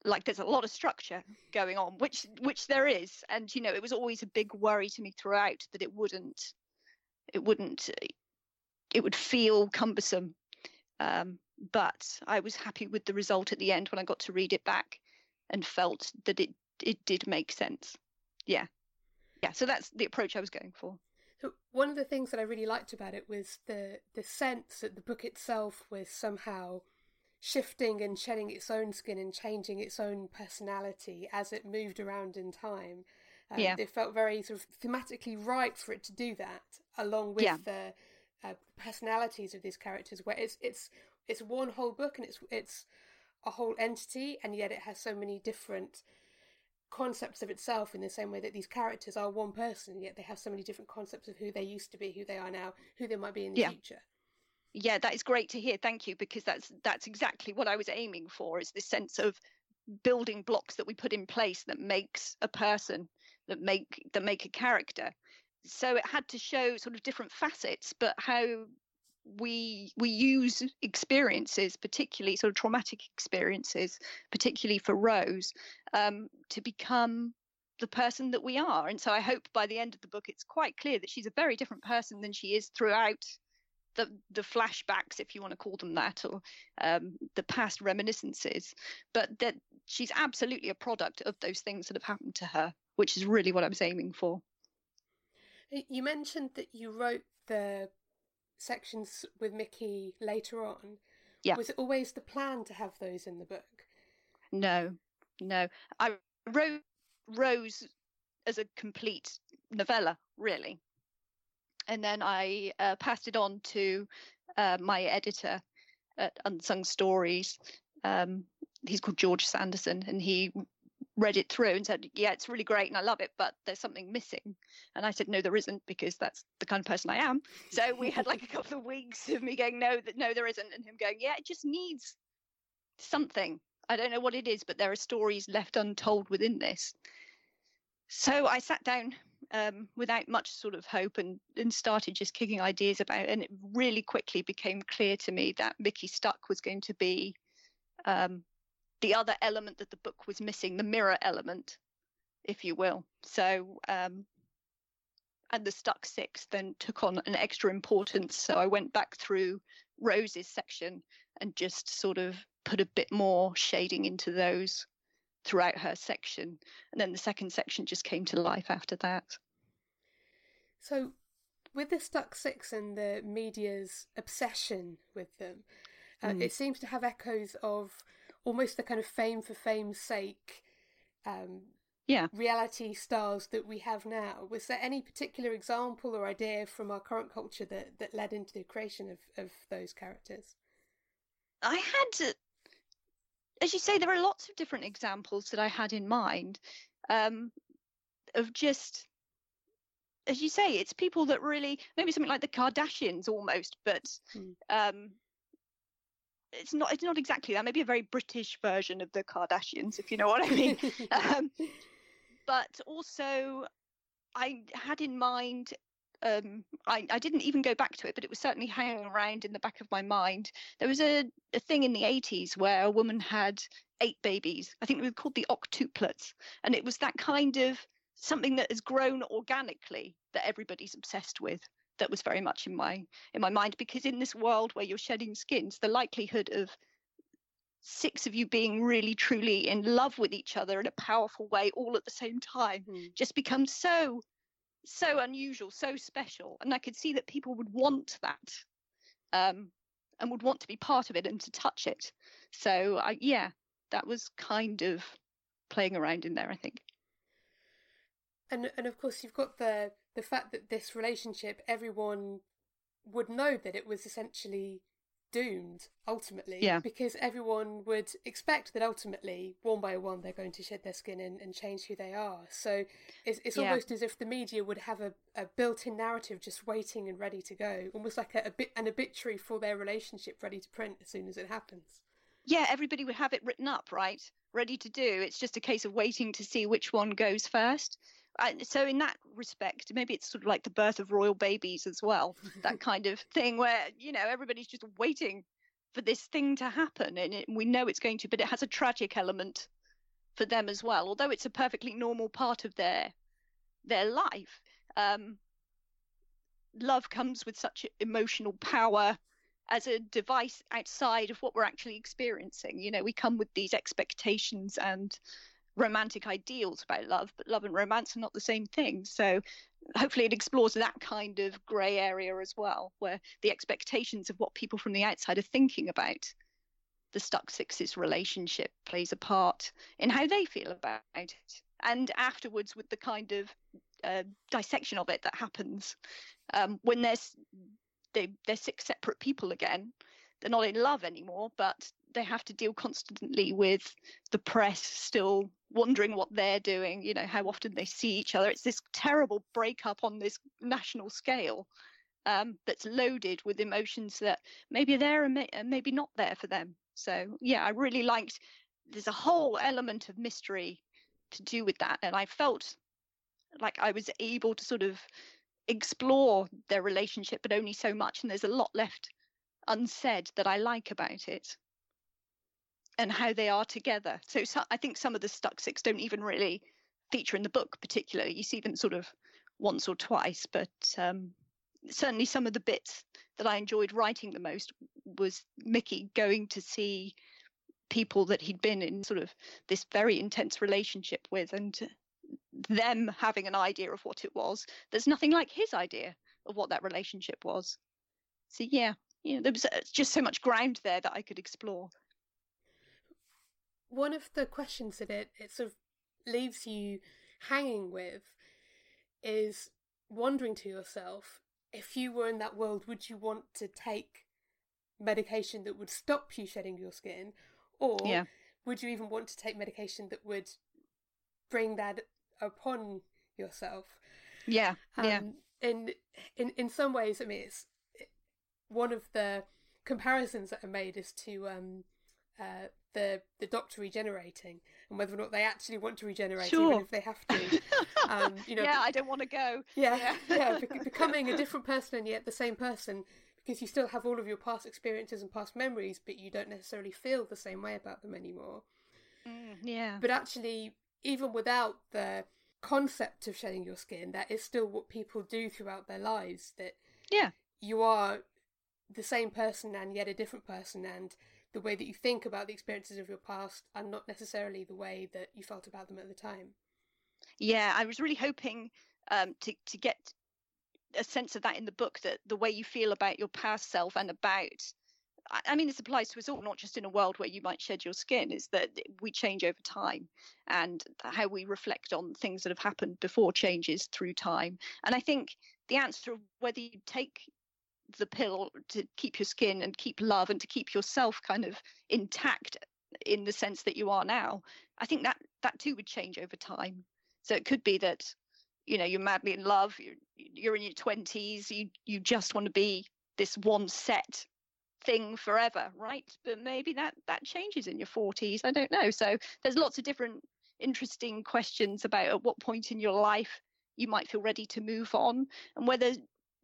like there's a lot of structure going on, which which there is. And you know, it was always a big worry to me throughout that it wouldn't it wouldn't it would feel cumbersome. Um, but I was happy with the result at the end when I got to read it back and felt that it it did make sense. Yeah. Yeah. So that's the approach I was going for. So one of the things that I really liked about it was the the sense that the book itself was somehow shifting and shedding its own skin and changing its own personality as it moved around in time. Um, Yeah. It felt very sort of thematically right for it to do that, along with Yeah. the uh, personalities of these characters, where it's it's it's one whole book and it's it's a whole entity, and yet it has so many different concepts of itself in the same way that these characters are one person, and yet they have so many different concepts of who they used to be, who they are now, who they might be in the Yeah. future. yeah that is great to hear thank you because that's that's exactly what i was aiming for is this sense of building blocks that we put in place that makes a person that make that make a character so it had to show sort of different facets but how we we use experiences particularly sort of traumatic experiences particularly for rose um, to become the person that we are and so i hope by the end of the book it's quite clear that she's a very different person than she is throughout the the flashbacks, if you want to call them that, or um, the past reminiscences, but that she's absolutely a product of those things that have happened to her, which is really what I was aiming for. You mentioned that you wrote the sections with Mickey later on. Yeah. Was it always the plan to have those in the book? No, no, I wrote Rose as a complete novella, really, and then I uh, passed it on to uh, my editor at Unsung Stories. Um, he's called George Sandison, and he read it through and said, "Yeah, it's really great, and I love it, but there's something missing." And I said, "No, there isn't, because that's the kind of person I am." So we had like a couple of weeks of me going, "No, that no, there isn't," and him going, "Yeah, it just needs something. I don't know what it is, but there are stories left untold within this." So I sat down um, without much sort of hope and, and started just kicking ideas about. And it really quickly became clear to me that Mickey Stuck was going to be um, the other element that the book was missing, the mirror element, if you will. So, um, and the Stuck Six then took on an extra importance. So I went back through Rose's section and just sort of put a bit more shading into those throughout her section. And then the second section just came to life after that. So, with the Stuck Six and the media's obsession with them, uh, Mm. it seems to have echoes of almost the kind of fame for fame's sake um, Yeah. reality stars that we have now. Was there any particular example or idea from our current culture that, that led into the creation of, of those characters? I had, as you say, there are lots of different examples that I had in mind um, of just, as you say, it's people that really maybe something like the Kardashians almost, but Hmm. um, it's not. It's not exactly that. Maybe a very British version of the Kardashians, if you know what I mean. um, but also, I had in mind. Um, I, I didn't even go back to it, but it was certainly hanging around in the back of my mind. There was a, a thing in the 80s where a woman had eight babies. I think they were called the octuplets. And it was that kind of something that has grown organically that everybody's obsessed with. That was very much in my in my mind because in this world where you're shedding skins, the likelihood of six of you being really truly in love with each other in a powerful way all at the same time Hmm. just becomes so so unusual so special. And i could see that people would want that um and would want to be part of it and to touch it. So I, yeah that was kind of playing around in there i think. And and of course you've got the the fact that this relationship everyone would know that it was essentially doomed ultimately Yeah. because everyone would expect that ultimately one by one they're going to shed their skin and, and change who they are so it's, it's Yeah. almost as if the media would have a, a built-in narrative just waiting and ready to go almost like a, a bit an obituary for their relationship ready to print as soon as it happens yeah, everybody would have it written up, right? Ready to do. It's just a case of waiting to see which one goes first. So in that respect, maybe it's sort of like the birth of royal babies as well, that kind of thing where, you know, everybody's just waiting for this thing to happen and it, we know it's going to, but it has a tragic element for them as well, although it's a perfectly normal part of their their life. Um, love comes with such emotional power as a device outside of what we're actually experiencing. You know, we come with these expectations and romantic ideals about love, but love and romance are not the same thing. So hopefully it explores that kind of grey area as well, where the expectations of what people from the outside are thinking about the stuck sixes relationship plays a part in how they feel about it. And afterwards, with the kind of uh, dissection of it that happens um, when there's they, they're six separate people again. They're not in love anymore, but they have to deal constantly with the press still wondering what they're doing, you know, how often they see each other. It's this terrible breakup on this national scale um, that's loaded with emotions that maybe there and may, maybe not there for them. So, yeah, I really liked there's a whole element of mystery to do with that. And I felt like I was able to sort of explore their relationship, but only so much. And there's a lot left unsaid that I like about it and how they are together. So, so I think some of the stuck six don't even really feature in the book, particularly. You see them sort of once or twice, but um, certainly some of the bits that I enjoyed writing the most was Mickey going to see people that he'd been in sort of this very intense relationship with and them having an idea of what it was there's nothing like his idea of what that relationship was so yeah you know there was uh, just so much ground there that i could explore one of the questions that it, it sort of leaves you hanging with is wondering to yourself if you were in that world would you want to take medication that would stop you shedding your skin or yeah. would you even want to take medication that would bring that upon yourself. Yeah, um, yeah. In in in some ways, I mean, it's one of the comparisons that are made is to um, uh, the the Doctor regenerating and whether or not they actually want to regenerate, sure. even if they have to. Um, you know, yeah, I don't want to go. Yeah, yeah, yeah becoming a different person and yet the same person because you still have all of your past experiences and past memories, but you don't necessarily feel the same way about them anymore. Mm, yeah. But actually, even without the concept of shedding your skin, that is still what people do throughout their lives. That yeah, you are the same person and yet a different person, and the way that you think about the experiences of your past and not necessarily the way that you felt about them at the time. Yeah, I was really hoping um, to to get a sense of that in the book that the way you feel about your past self and about I mean, this applies to us all, not just in a world where you might shed your skin, is that we change over time and how we reflect on things that have happened before changes through time. And I think the answer of whether you take the pill to keep your skin and keep love and to keep yourself kind of intact in the sense that you are now, I think that that too would change over time. So it could be that you know you're madly in love, you're, you're in your 20s, you you just want to be this one set thing forever, right? But maybe that that changes in your 40s. I don't know. So there's lots of different interesting questions about at what point in your life you might feel ready to move on and whether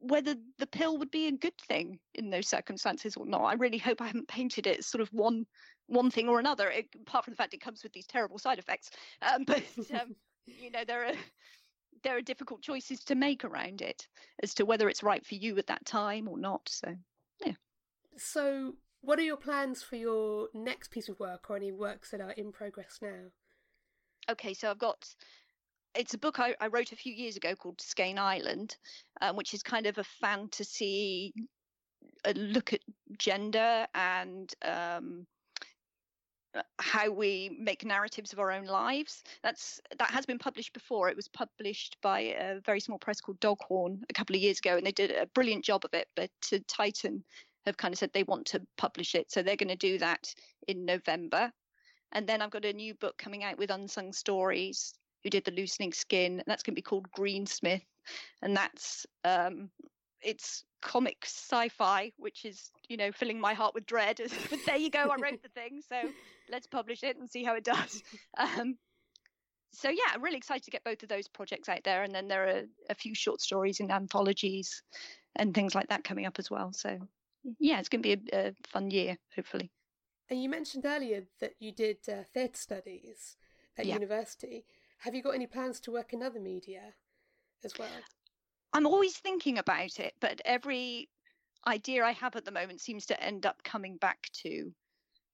whether the pill would be a good thing in those circumstances or not. I really hope I haven't painted it as sort of one one thing or another, it, apart from the fact it comes with these terrible side effects. Um, but um, you know there are there are difficult choices to make around it as to whether it's right for you at that time or not. So yeah. So, what are your plans for your next piece of work or any works that are in progress now? Okay, so I've got it's a book I, I wrote a few years ago called Skein Island, um, which is kind of a fantasy a look at gender and um, how we make narratives of our own lives. That's that has been published before. It was published by a very small press called Doghorn a couple of years ago, and they did a brilliant job of it. But uh, Titan have kind of said they want to publish it. So they're going to do that in November. And then I've got a new book coming out with Unsung Stories, who did The Loosening Skin. And that's going to be called Greensmith. And that's um, it's comic sci-fi, which is you know filling my heart with dread. but there you go, I wrote the thing, so let's publish it and see how it does. Um, so yeah, I'm really excited to get both of those projects out there, and then there are a few short stories in anthologies and things like that coming up as well. So yeah, it's going to be a, a fun year, hopefully. And you mentioned earlier that you did uh, theatre studies at yeah. university. Have you got any plans to work in other media as well? I'm always thinking about it, but every idea I have at the moment seems to end up coming back to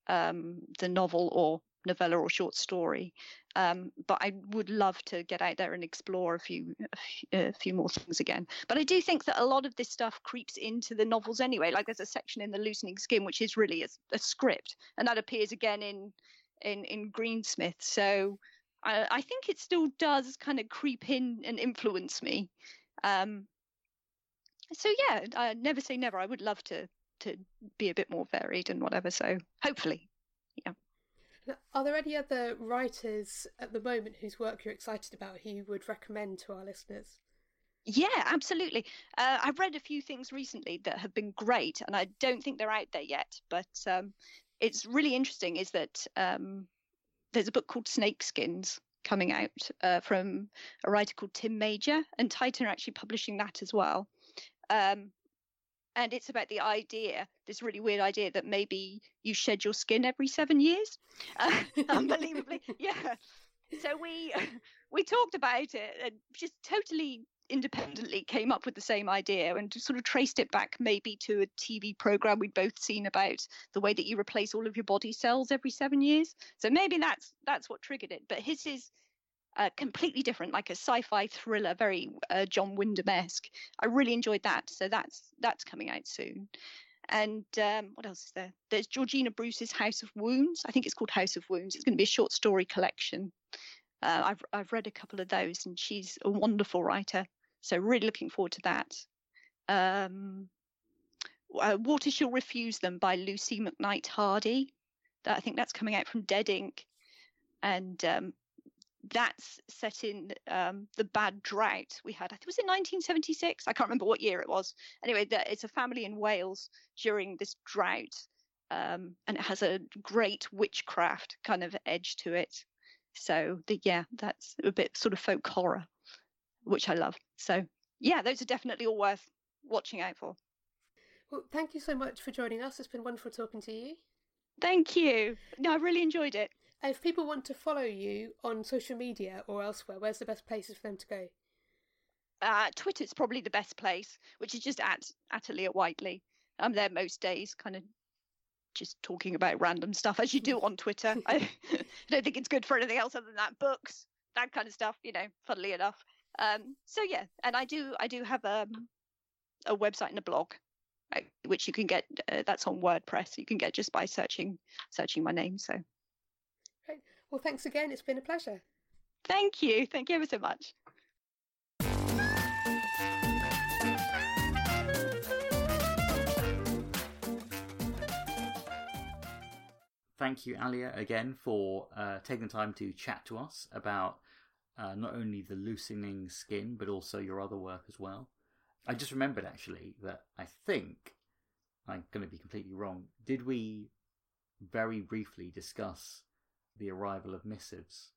um, the novel or novella or short story. Um, but I would love to get out there and explore a few, a few more things again. But I do think that a lot of this stuff creeps into the novels anyway. Like there's a section in the Loosening Skin which is really a, a script, and that appears again in in in Greensmith. So I, I think it still does kind of creep in and influence me. Um, so yeah, I never say never. I would love to to be a bit more varied and whatever. So hopefully, yeah. Are there any other writers at the moment whose work you're excited about who you would recommend to our listeners? Yeah, absolutely. Uh, I've read a few things recently that have been great, and I don't think they're out there yet. But um, it's really interesting. Is that um, there's a book called Snakeskins coming out uh, from a writer called Tim Major, and Titan are actually publishing that as well. Um, and it's about the idea this really weird idea that maybe you shed your skin every seven years uh, unbelievably yeah so we we talked about it and just totally independently came up with the same idea and sort of traced it back maybe to a TV program we'd both seen about the way that you replace all of your body cells every seven years. So maybe that's that's what triggered it. But his is uh, completely different, like a sci-fi thriller, very uh, John Wyndham-esque. I really enjoyed that, so that's that's coming out soon. And um, what else is there? There's Georgina Bruce's House of Wounds. I think it's called House of Wounds. It's going to be a short story collection. Uh, I've I've read a couple of those, and she's a wonderful writer. So really looking forward to that. Um, uh, Water Shall Refuse Them by Lucy McKnight Hardy. That, I think that's coming out from Dead Ink. And um, that's set in um, the bad drought we had. I think it was in 1976. I can't remember what year it was. Anyway, it's a family in Wales during this drought, um, and it has a great witchcraft kind of edge to it. So the, yeah, that's a bit sort of folk horror, which I love. So yeah, those are definitely all worth watching out for. Well, thank you so much for joining us. It's been wonderful talking to you. Thank you. No, I really enjoyed it. If people want to follow you on social media or elsewhere, where's the best places for them to go? Uh, Twitter's probably the best place, which is just at at Whiteley. I'm there most days, kind of just talking about random stuff as you do on Twitter. I, I don't think it's good for anything else other than that. Books, that kind of stuff, you know, funnily enough. Um, so yeah, and I do I do have um, a website and a blog, which you can get. Uh, that's on WordPress. You can get just by searching searching my name. So Great. Well, thanks again. It's been a pleasure. Thank you. Thank you ever so much. Thank you, Aliya, again for uh, taking the time to chat to us about uh, not only the loosening skin, but also your other work as well. I just remembered actually that I think I'm going to be completely wrong. Did we very briefly discuss the arrival of missives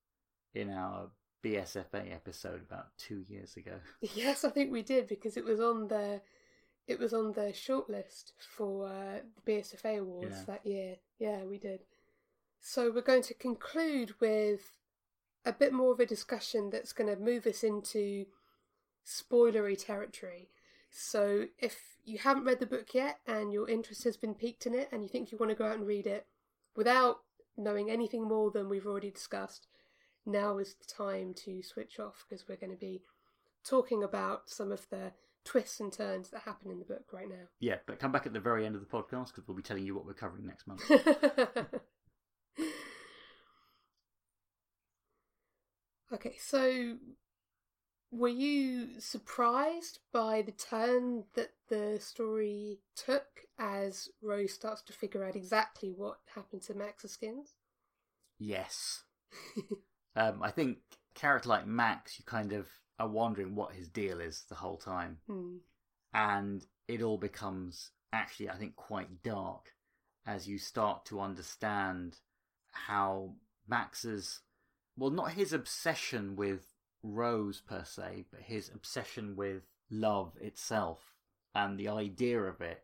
in our BSFA episode about two years ago. Yes, I think we did because it was on the it was on the shortlist for uh, the BSFA awards yeah. that year. Yeah, we did. So we're going to conclude with a bit more of a discussion that's going to move us into spoilery territory. So if you haven't read the book yet and your interest has been piqued in it and you think you want to go out and read it without knowing anything more than we've already discussed, now is the time to switch off because we're going to be talking about some of the twists and turns that happen in the book right now. Yeah, but come back at the very end of the podcast because we'll be telling you what we're covering next month. okay, so were you surprised by the turn that the story took as Rose starts to figure out exactly what happened to Max's skins? Yes. um, I think character like Max, you kind of are wondering what his deal is the whole time. Hmm. And it all becomes actually, I think, quite dark as you start to understand how Max's, well, not his obsession with Rose per se, but his obsession with love itself and the idea of it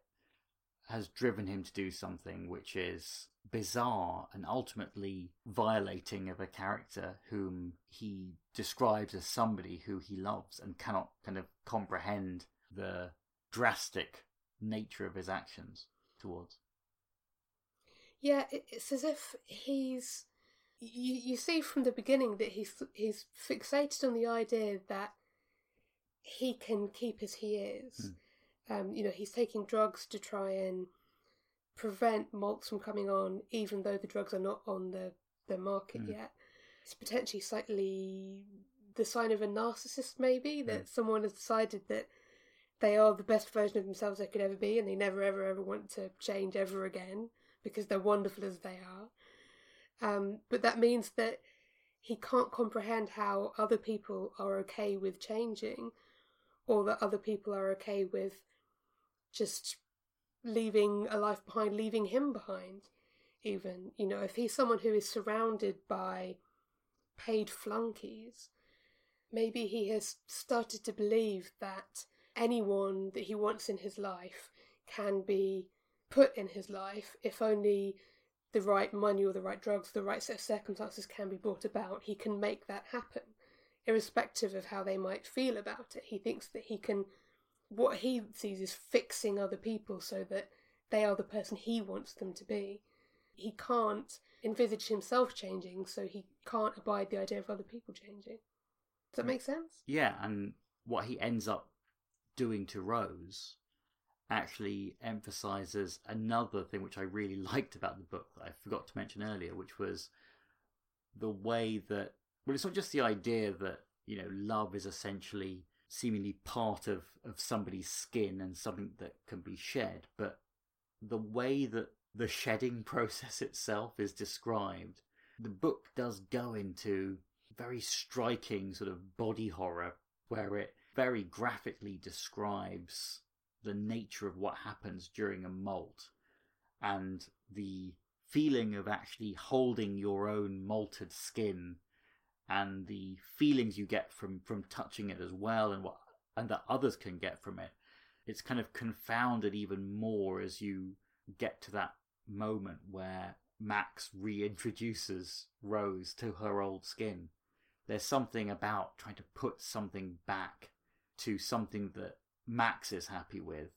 has driven him to do something which is bizarre and ultimately violating of a character whom he describes as somebody who he loves and cannot kind of comprehend the drastic nature of his actions towards. Yeah, it's as if he's. You, you see from the beginning that he's he's fixated on the idea that he can keep as he is. Mm. Um, you know, he's taking drugs to try and prevent molts from coming on, even though the drugs are not on the, the market mm. yet. It's potentially slightly the sign of a narcissist, maybe, that mm. someone has decided that they are the best version of themselves they could ever be and they never, ever, ever want to change ever again because they're wonderful as they are. Um, but that means that he can't comprehend how other people are okay with changing or that other people are okay with just leaving a life behind, leaving him behind, even. You know, if he's someone who is surrounded by paid flunkies, maybe he has started to believe that anyone that he wants in his life can be put in his life if only the right money or the right drugs, the right set of circumstances can be brought about. He can make that happen, irrespective of how they might feel about it. He thinks that he can what he sees is fixing other people so that they are the person he wants them to be. He can't envisage himself changing, so he can't abide the idea of other people changing. Does that make sense? Yeah, and what he ends up doing to Rose actually emphasizes another thing which I really liked about the book that I forgot to mention earlier, which was the way that well, it's not just the idea that you know love is essentially seemingly part of, of somebody's skin and something that can be shed, but the way that the shedding process itself is described, the book does go into very striking sort of body horror where it very graphically describes the nature of what happens during a molt and the feeling of actually holding your own molted skin and the feelings you get from from touching it as well and what and that others can get from it it's kind of confounded even more as you get to that moment where Max reintroduces Rose to her old skin. There's something about trying to put something back to something that Max is happy with.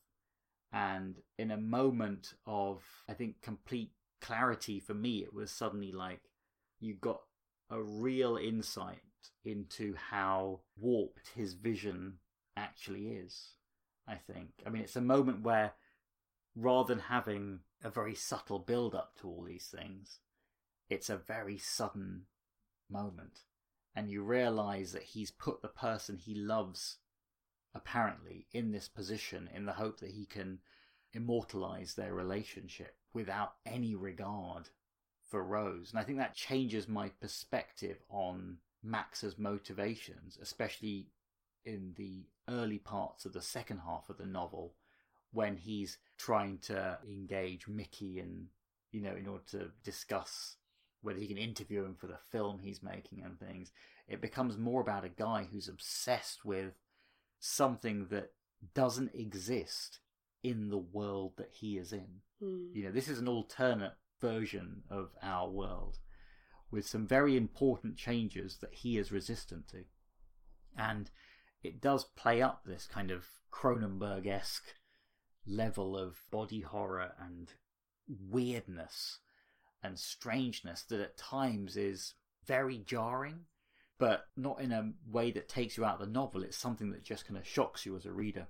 And in a moment of, I think, complete clarity for me, it was suddenly like you got a real insight into how warped his vision actually is. I think. I mean, it's a moment where rather than having a very subtle build up to all these things, it's a very sudden moment. And you realize that he's put the person he loves, apparently, in this position in the hope that he can immortalize their relationship without any regard for Rose. And I think that changes my perspective on Max's motivations, especially in the early parts of the second half of the novel when he's trying to engage Mickey and you know in order to discuss whether he can interview him for the film he's making and things it becomes more about a guy who's obsessed with something that doesn't exist in the world that he is in mm. you know this is an alternate version of our world with some very important changes that he is resistant to. And it does play up this kind of Cronenberg esque level of body horror and weirdness and strangeness that at times is very jarring, but not in a way that takes you out of the novel. It's something that just kind of shocks you as a reader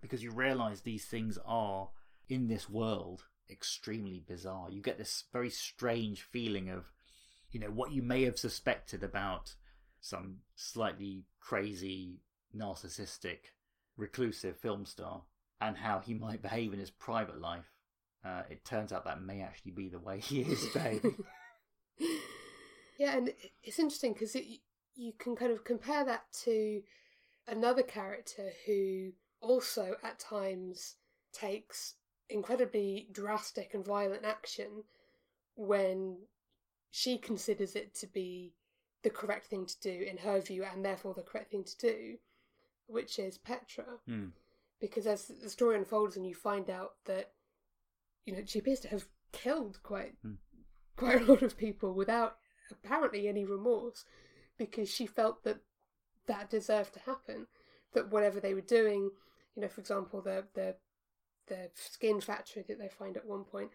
because you realize these things are in this world extremely bizarre. You get this very strange feeling of, you know, what you may have suspected about some slightly crazy, narcissistic, reclusive film star and how he might behave in his private life. Uh, it turns out that may actually be the way he is behaving. yeah, and it's interesting because you can kind of compare that to another character who also at times takes incredibly drastic and violent action when she considers it to be the correct thing to do in her view and therefore the correct thing to do, which is Petra. Mm. Because as the story unfolds and you find out that, you know, she appears to have killed quite Mm. quite a lot of people without apparently any remorse because she felt that that deserved to happen. That whatever they were doing, you know, for example, the the the skin factory that they find at one point,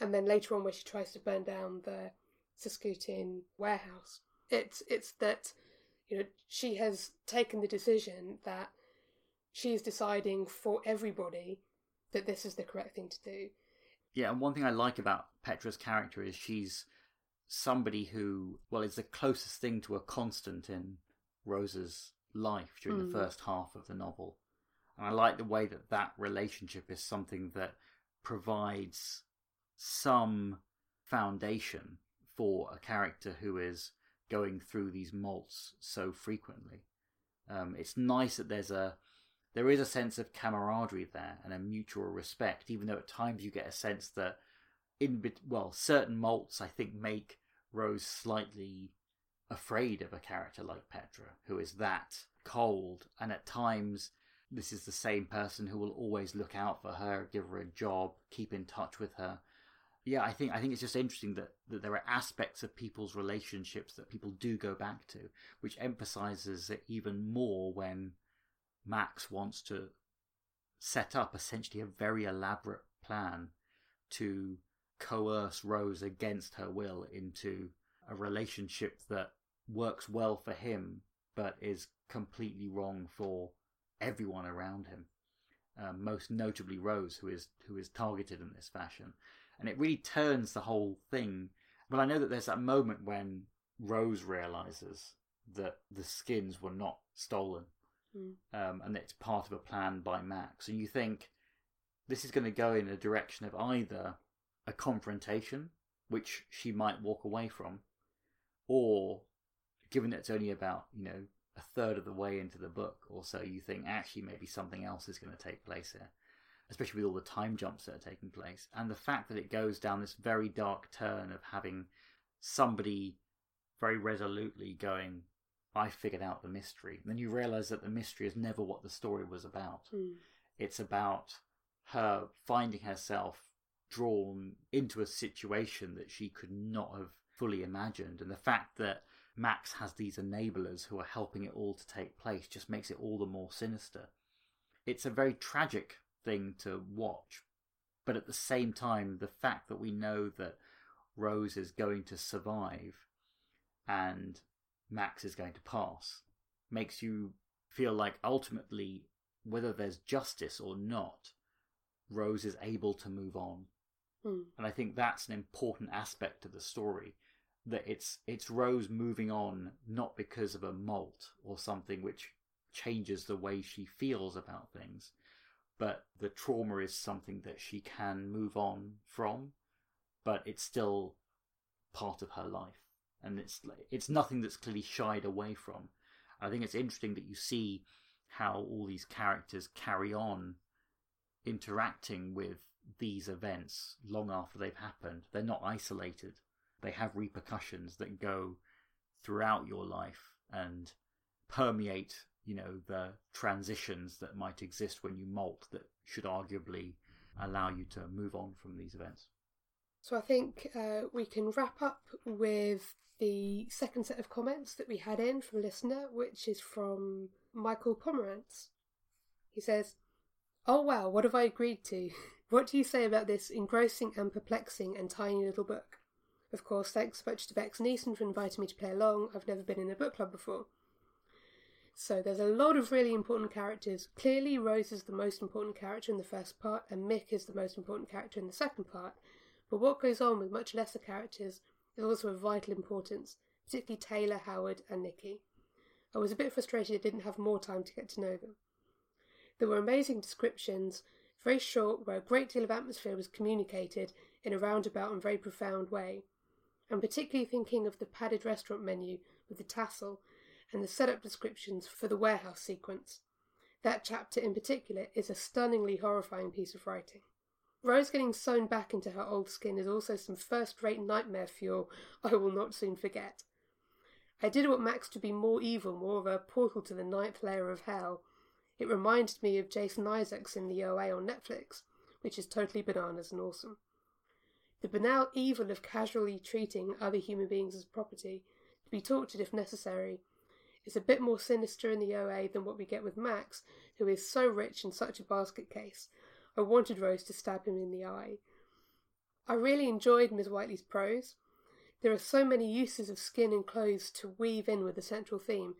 and then later on where she tries to burn down the Saskatoon warehouse. It's it's that you know she has taken the decision that she is deciding for everybody that this is the correct thing to do. Yeah, and one thing I like about Petra's character is she's somebody who, well, is the closest thing to a constant in Rose's life during Mm. the first half of the novel. And I like the way that that relationship is something that provides some foundation for a character who is going through these molts so frequently. Um, it's nice that there's a there is a sense of camaraderie there and a mutual respect, even though at times you get a sense that in bet- well, certain molts I think make Rose slightly afraid of a character like Petra, who is that cold, and at times this is the same person who will always look out for her, give her a job, keep in touch with her. Yeah, I think I think it's just interesting that, that there are aspects of people's relationships that people do go back to, which emphasizes it even more when Max wants to set up essentially a very elaborate plan to coerce Rose against her will into a relationship that works well for him but is completely wrong for everyone around him. Um, most notably Rose, who is who is targeted in this fashion, and it really turns the whole thing. Well, I know that there's that moment when Rose realizes that the skins were not stolen, Mm. um, and that it's part of a plan by Max, and you think this is going to go in a direction of either a confrontation, which she might walk away from, or given that it's only about you know a third of the way into the book or so, you think actually maybe something else is going to take place here, especially with all the time jumps that are taking place, and the fact that it goes down this very dark turn of having somebody very resolutely going, I figured out the mystery. And then you realize that the mystery is never what the story was about. Mm. It's about her finding herself drawn into a situation that she could not have fully imagined. And the fact that Max has these enablers who are helping it all to take place just makes it all the more sinister. It's a very tragic thing to watch, but at the same time, the fact that we know that Rose is going to survive and Max is going to pass makes you feel like ultimately, whether there's justice or not, Rose is able to move on. Mm. And I think that's an important aspect of the story. That it's it's Rose moving on not because of a molt or something which changes the way she feels about things, but the trauma is something that she can move on from, but it's still part of her life, and it's it's nothing that's clearly shied away from. I think it's interesting that you see how all these characters carry on interacting with these events long after they've happened. They're not isolated. They have repercussions that go throughout your life and permeate, you know, the transitions that might exist when you molt that should arguably allow you to move on from these events. So I think uh, we can wrap up with the second set of comments that we had in from a listener, which is from Michael Pomerantz. He says, Oh well what have I agreed to? What do you say about this engrossing and perplexing and tiny little book? Of course, thanks much to Bex Neeson for inviting me to play along. I've never been in a book club before. So there's a lot of really important characters. Clearly, Rose is the most important character in the first part, and Mick is the most important character in the second part. But what goes on with much lesser characters is also of vital importance, particularly Taylor, Howard, and Nikki. I was a bit frustrated I didn't have more time to get to know them. There were amazing descriptions, very short, where a great deal of atmosphere was communicated in a roundabout and very profound way. I'm particularly thinking of the padded restaurant menu with the tassel and the setup descriptions for the warehouse sequence. That chapter in particular is a stunningly horrifying piece of writing. Rose getting sewn back into her old skin is also some first rate nightmare fuel I will not soon forget. I did want Max to be more evil, more of a portal to the ninth layer of hell. It reminded me of Jason Isaacs in the OA on Netflix, which is totally bananas and awesome. The banal evil of casually treating other human beings as property, to be tortured if necessary, is a bit more sinister in the OA than what we get with Max, who is so rich and such a basket case. I wanted Rose to stab him in the eye. I really enjoyed Ms. Whiteley's prose. There are so many uses of skin and clothes to weave in with the central theme,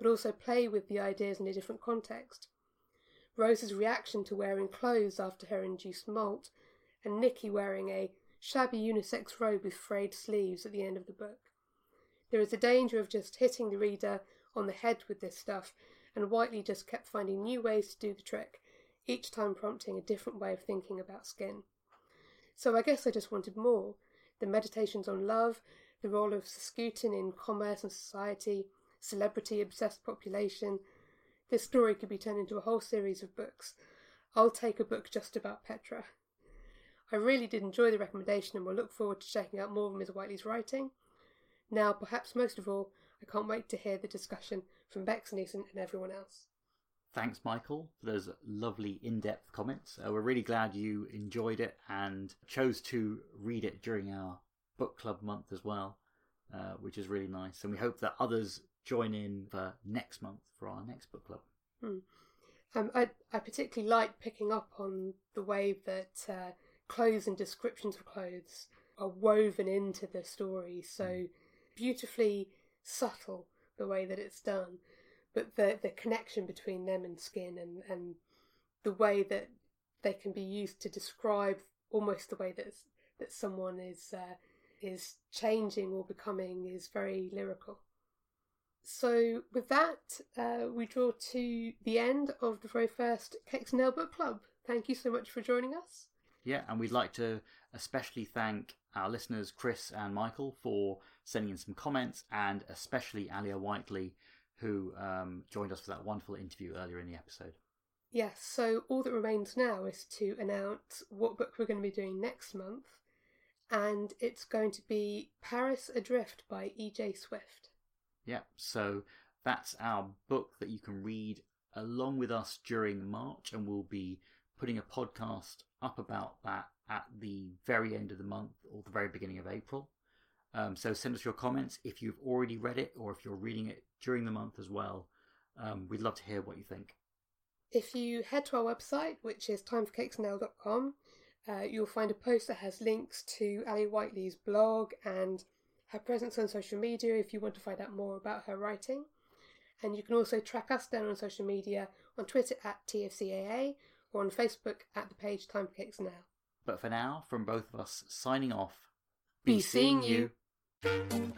but also play with the ideas in a different context. Rose's reaction to wearing clothes after her induced molt, and Nikki wearing a shabby unisex robe with frayed sleeves at the end of the book. There is a danger of just hitting the reader on the head with this stuff, and Whiteley just kept finding new ways to do the trick, each time prompting a different way of thinking about skin. So I guess I just wanted more. The meditations on love, the role of Saskutin in commerce and society, celebrity obsessed population. This story could be turned into a whole series of books. I'll take a book just about Petra. I really did enjoy the recommendation and will look forward to checking out more of Ms. Whiteley's writing. Now, perhaps most of all, I can't wait to hear the discussion from Bex Neeson and everyone else. Thanks, Michael, for those lovely in depth comments. Uh, we're really glad you enjoyed it and chose to read it during our book club month as well, uh, which is really nice. And we hope that others join in for next month for our next book club. Hmm. Um, I, I particularly like picking up on the way that uh, clothes and descriptions of clothes are woven into the story so mm. beautifully subtle the way that it's done but the the connection between them and skin and and the way that they can be used to describe almost the way that that someone is uh, is changing or becoming is very lyrical. So with that, uh, we draw to the end of the very first Cakes Nail Book Club. Thank you so much for joining us. Yeah, and we'd like to especially thank our listeners, Chris and Michael, for sending in some comments, and especially Aliya Whiteley, who um, joined us for that wonderful interview earlier in the episode. Yes, so all that remains now is to announce what book we're going to be doing next month, and it's going to be Paris Adrift by E.J. Swift. Yeah, so that's our book that you can read along with us during March, and we'll be putting a podcast up about that at the very end of the month or the very beginning of April. Um, so send us your comments if you've already read it or if you're reading it during the month as well. Um, we'd love to hear what you think. If you head to our website, which is timeforcakesnail.com, uh, you'll find a post that has links to Ali Whiteley's blog and her presence on social media if you want to find out more about her writing. And you can also track us down on social media on Twitter at TFCAA or on Facebook at the page Time Cakes Now. But for now, from both of us signing off, be, be seeing you. you.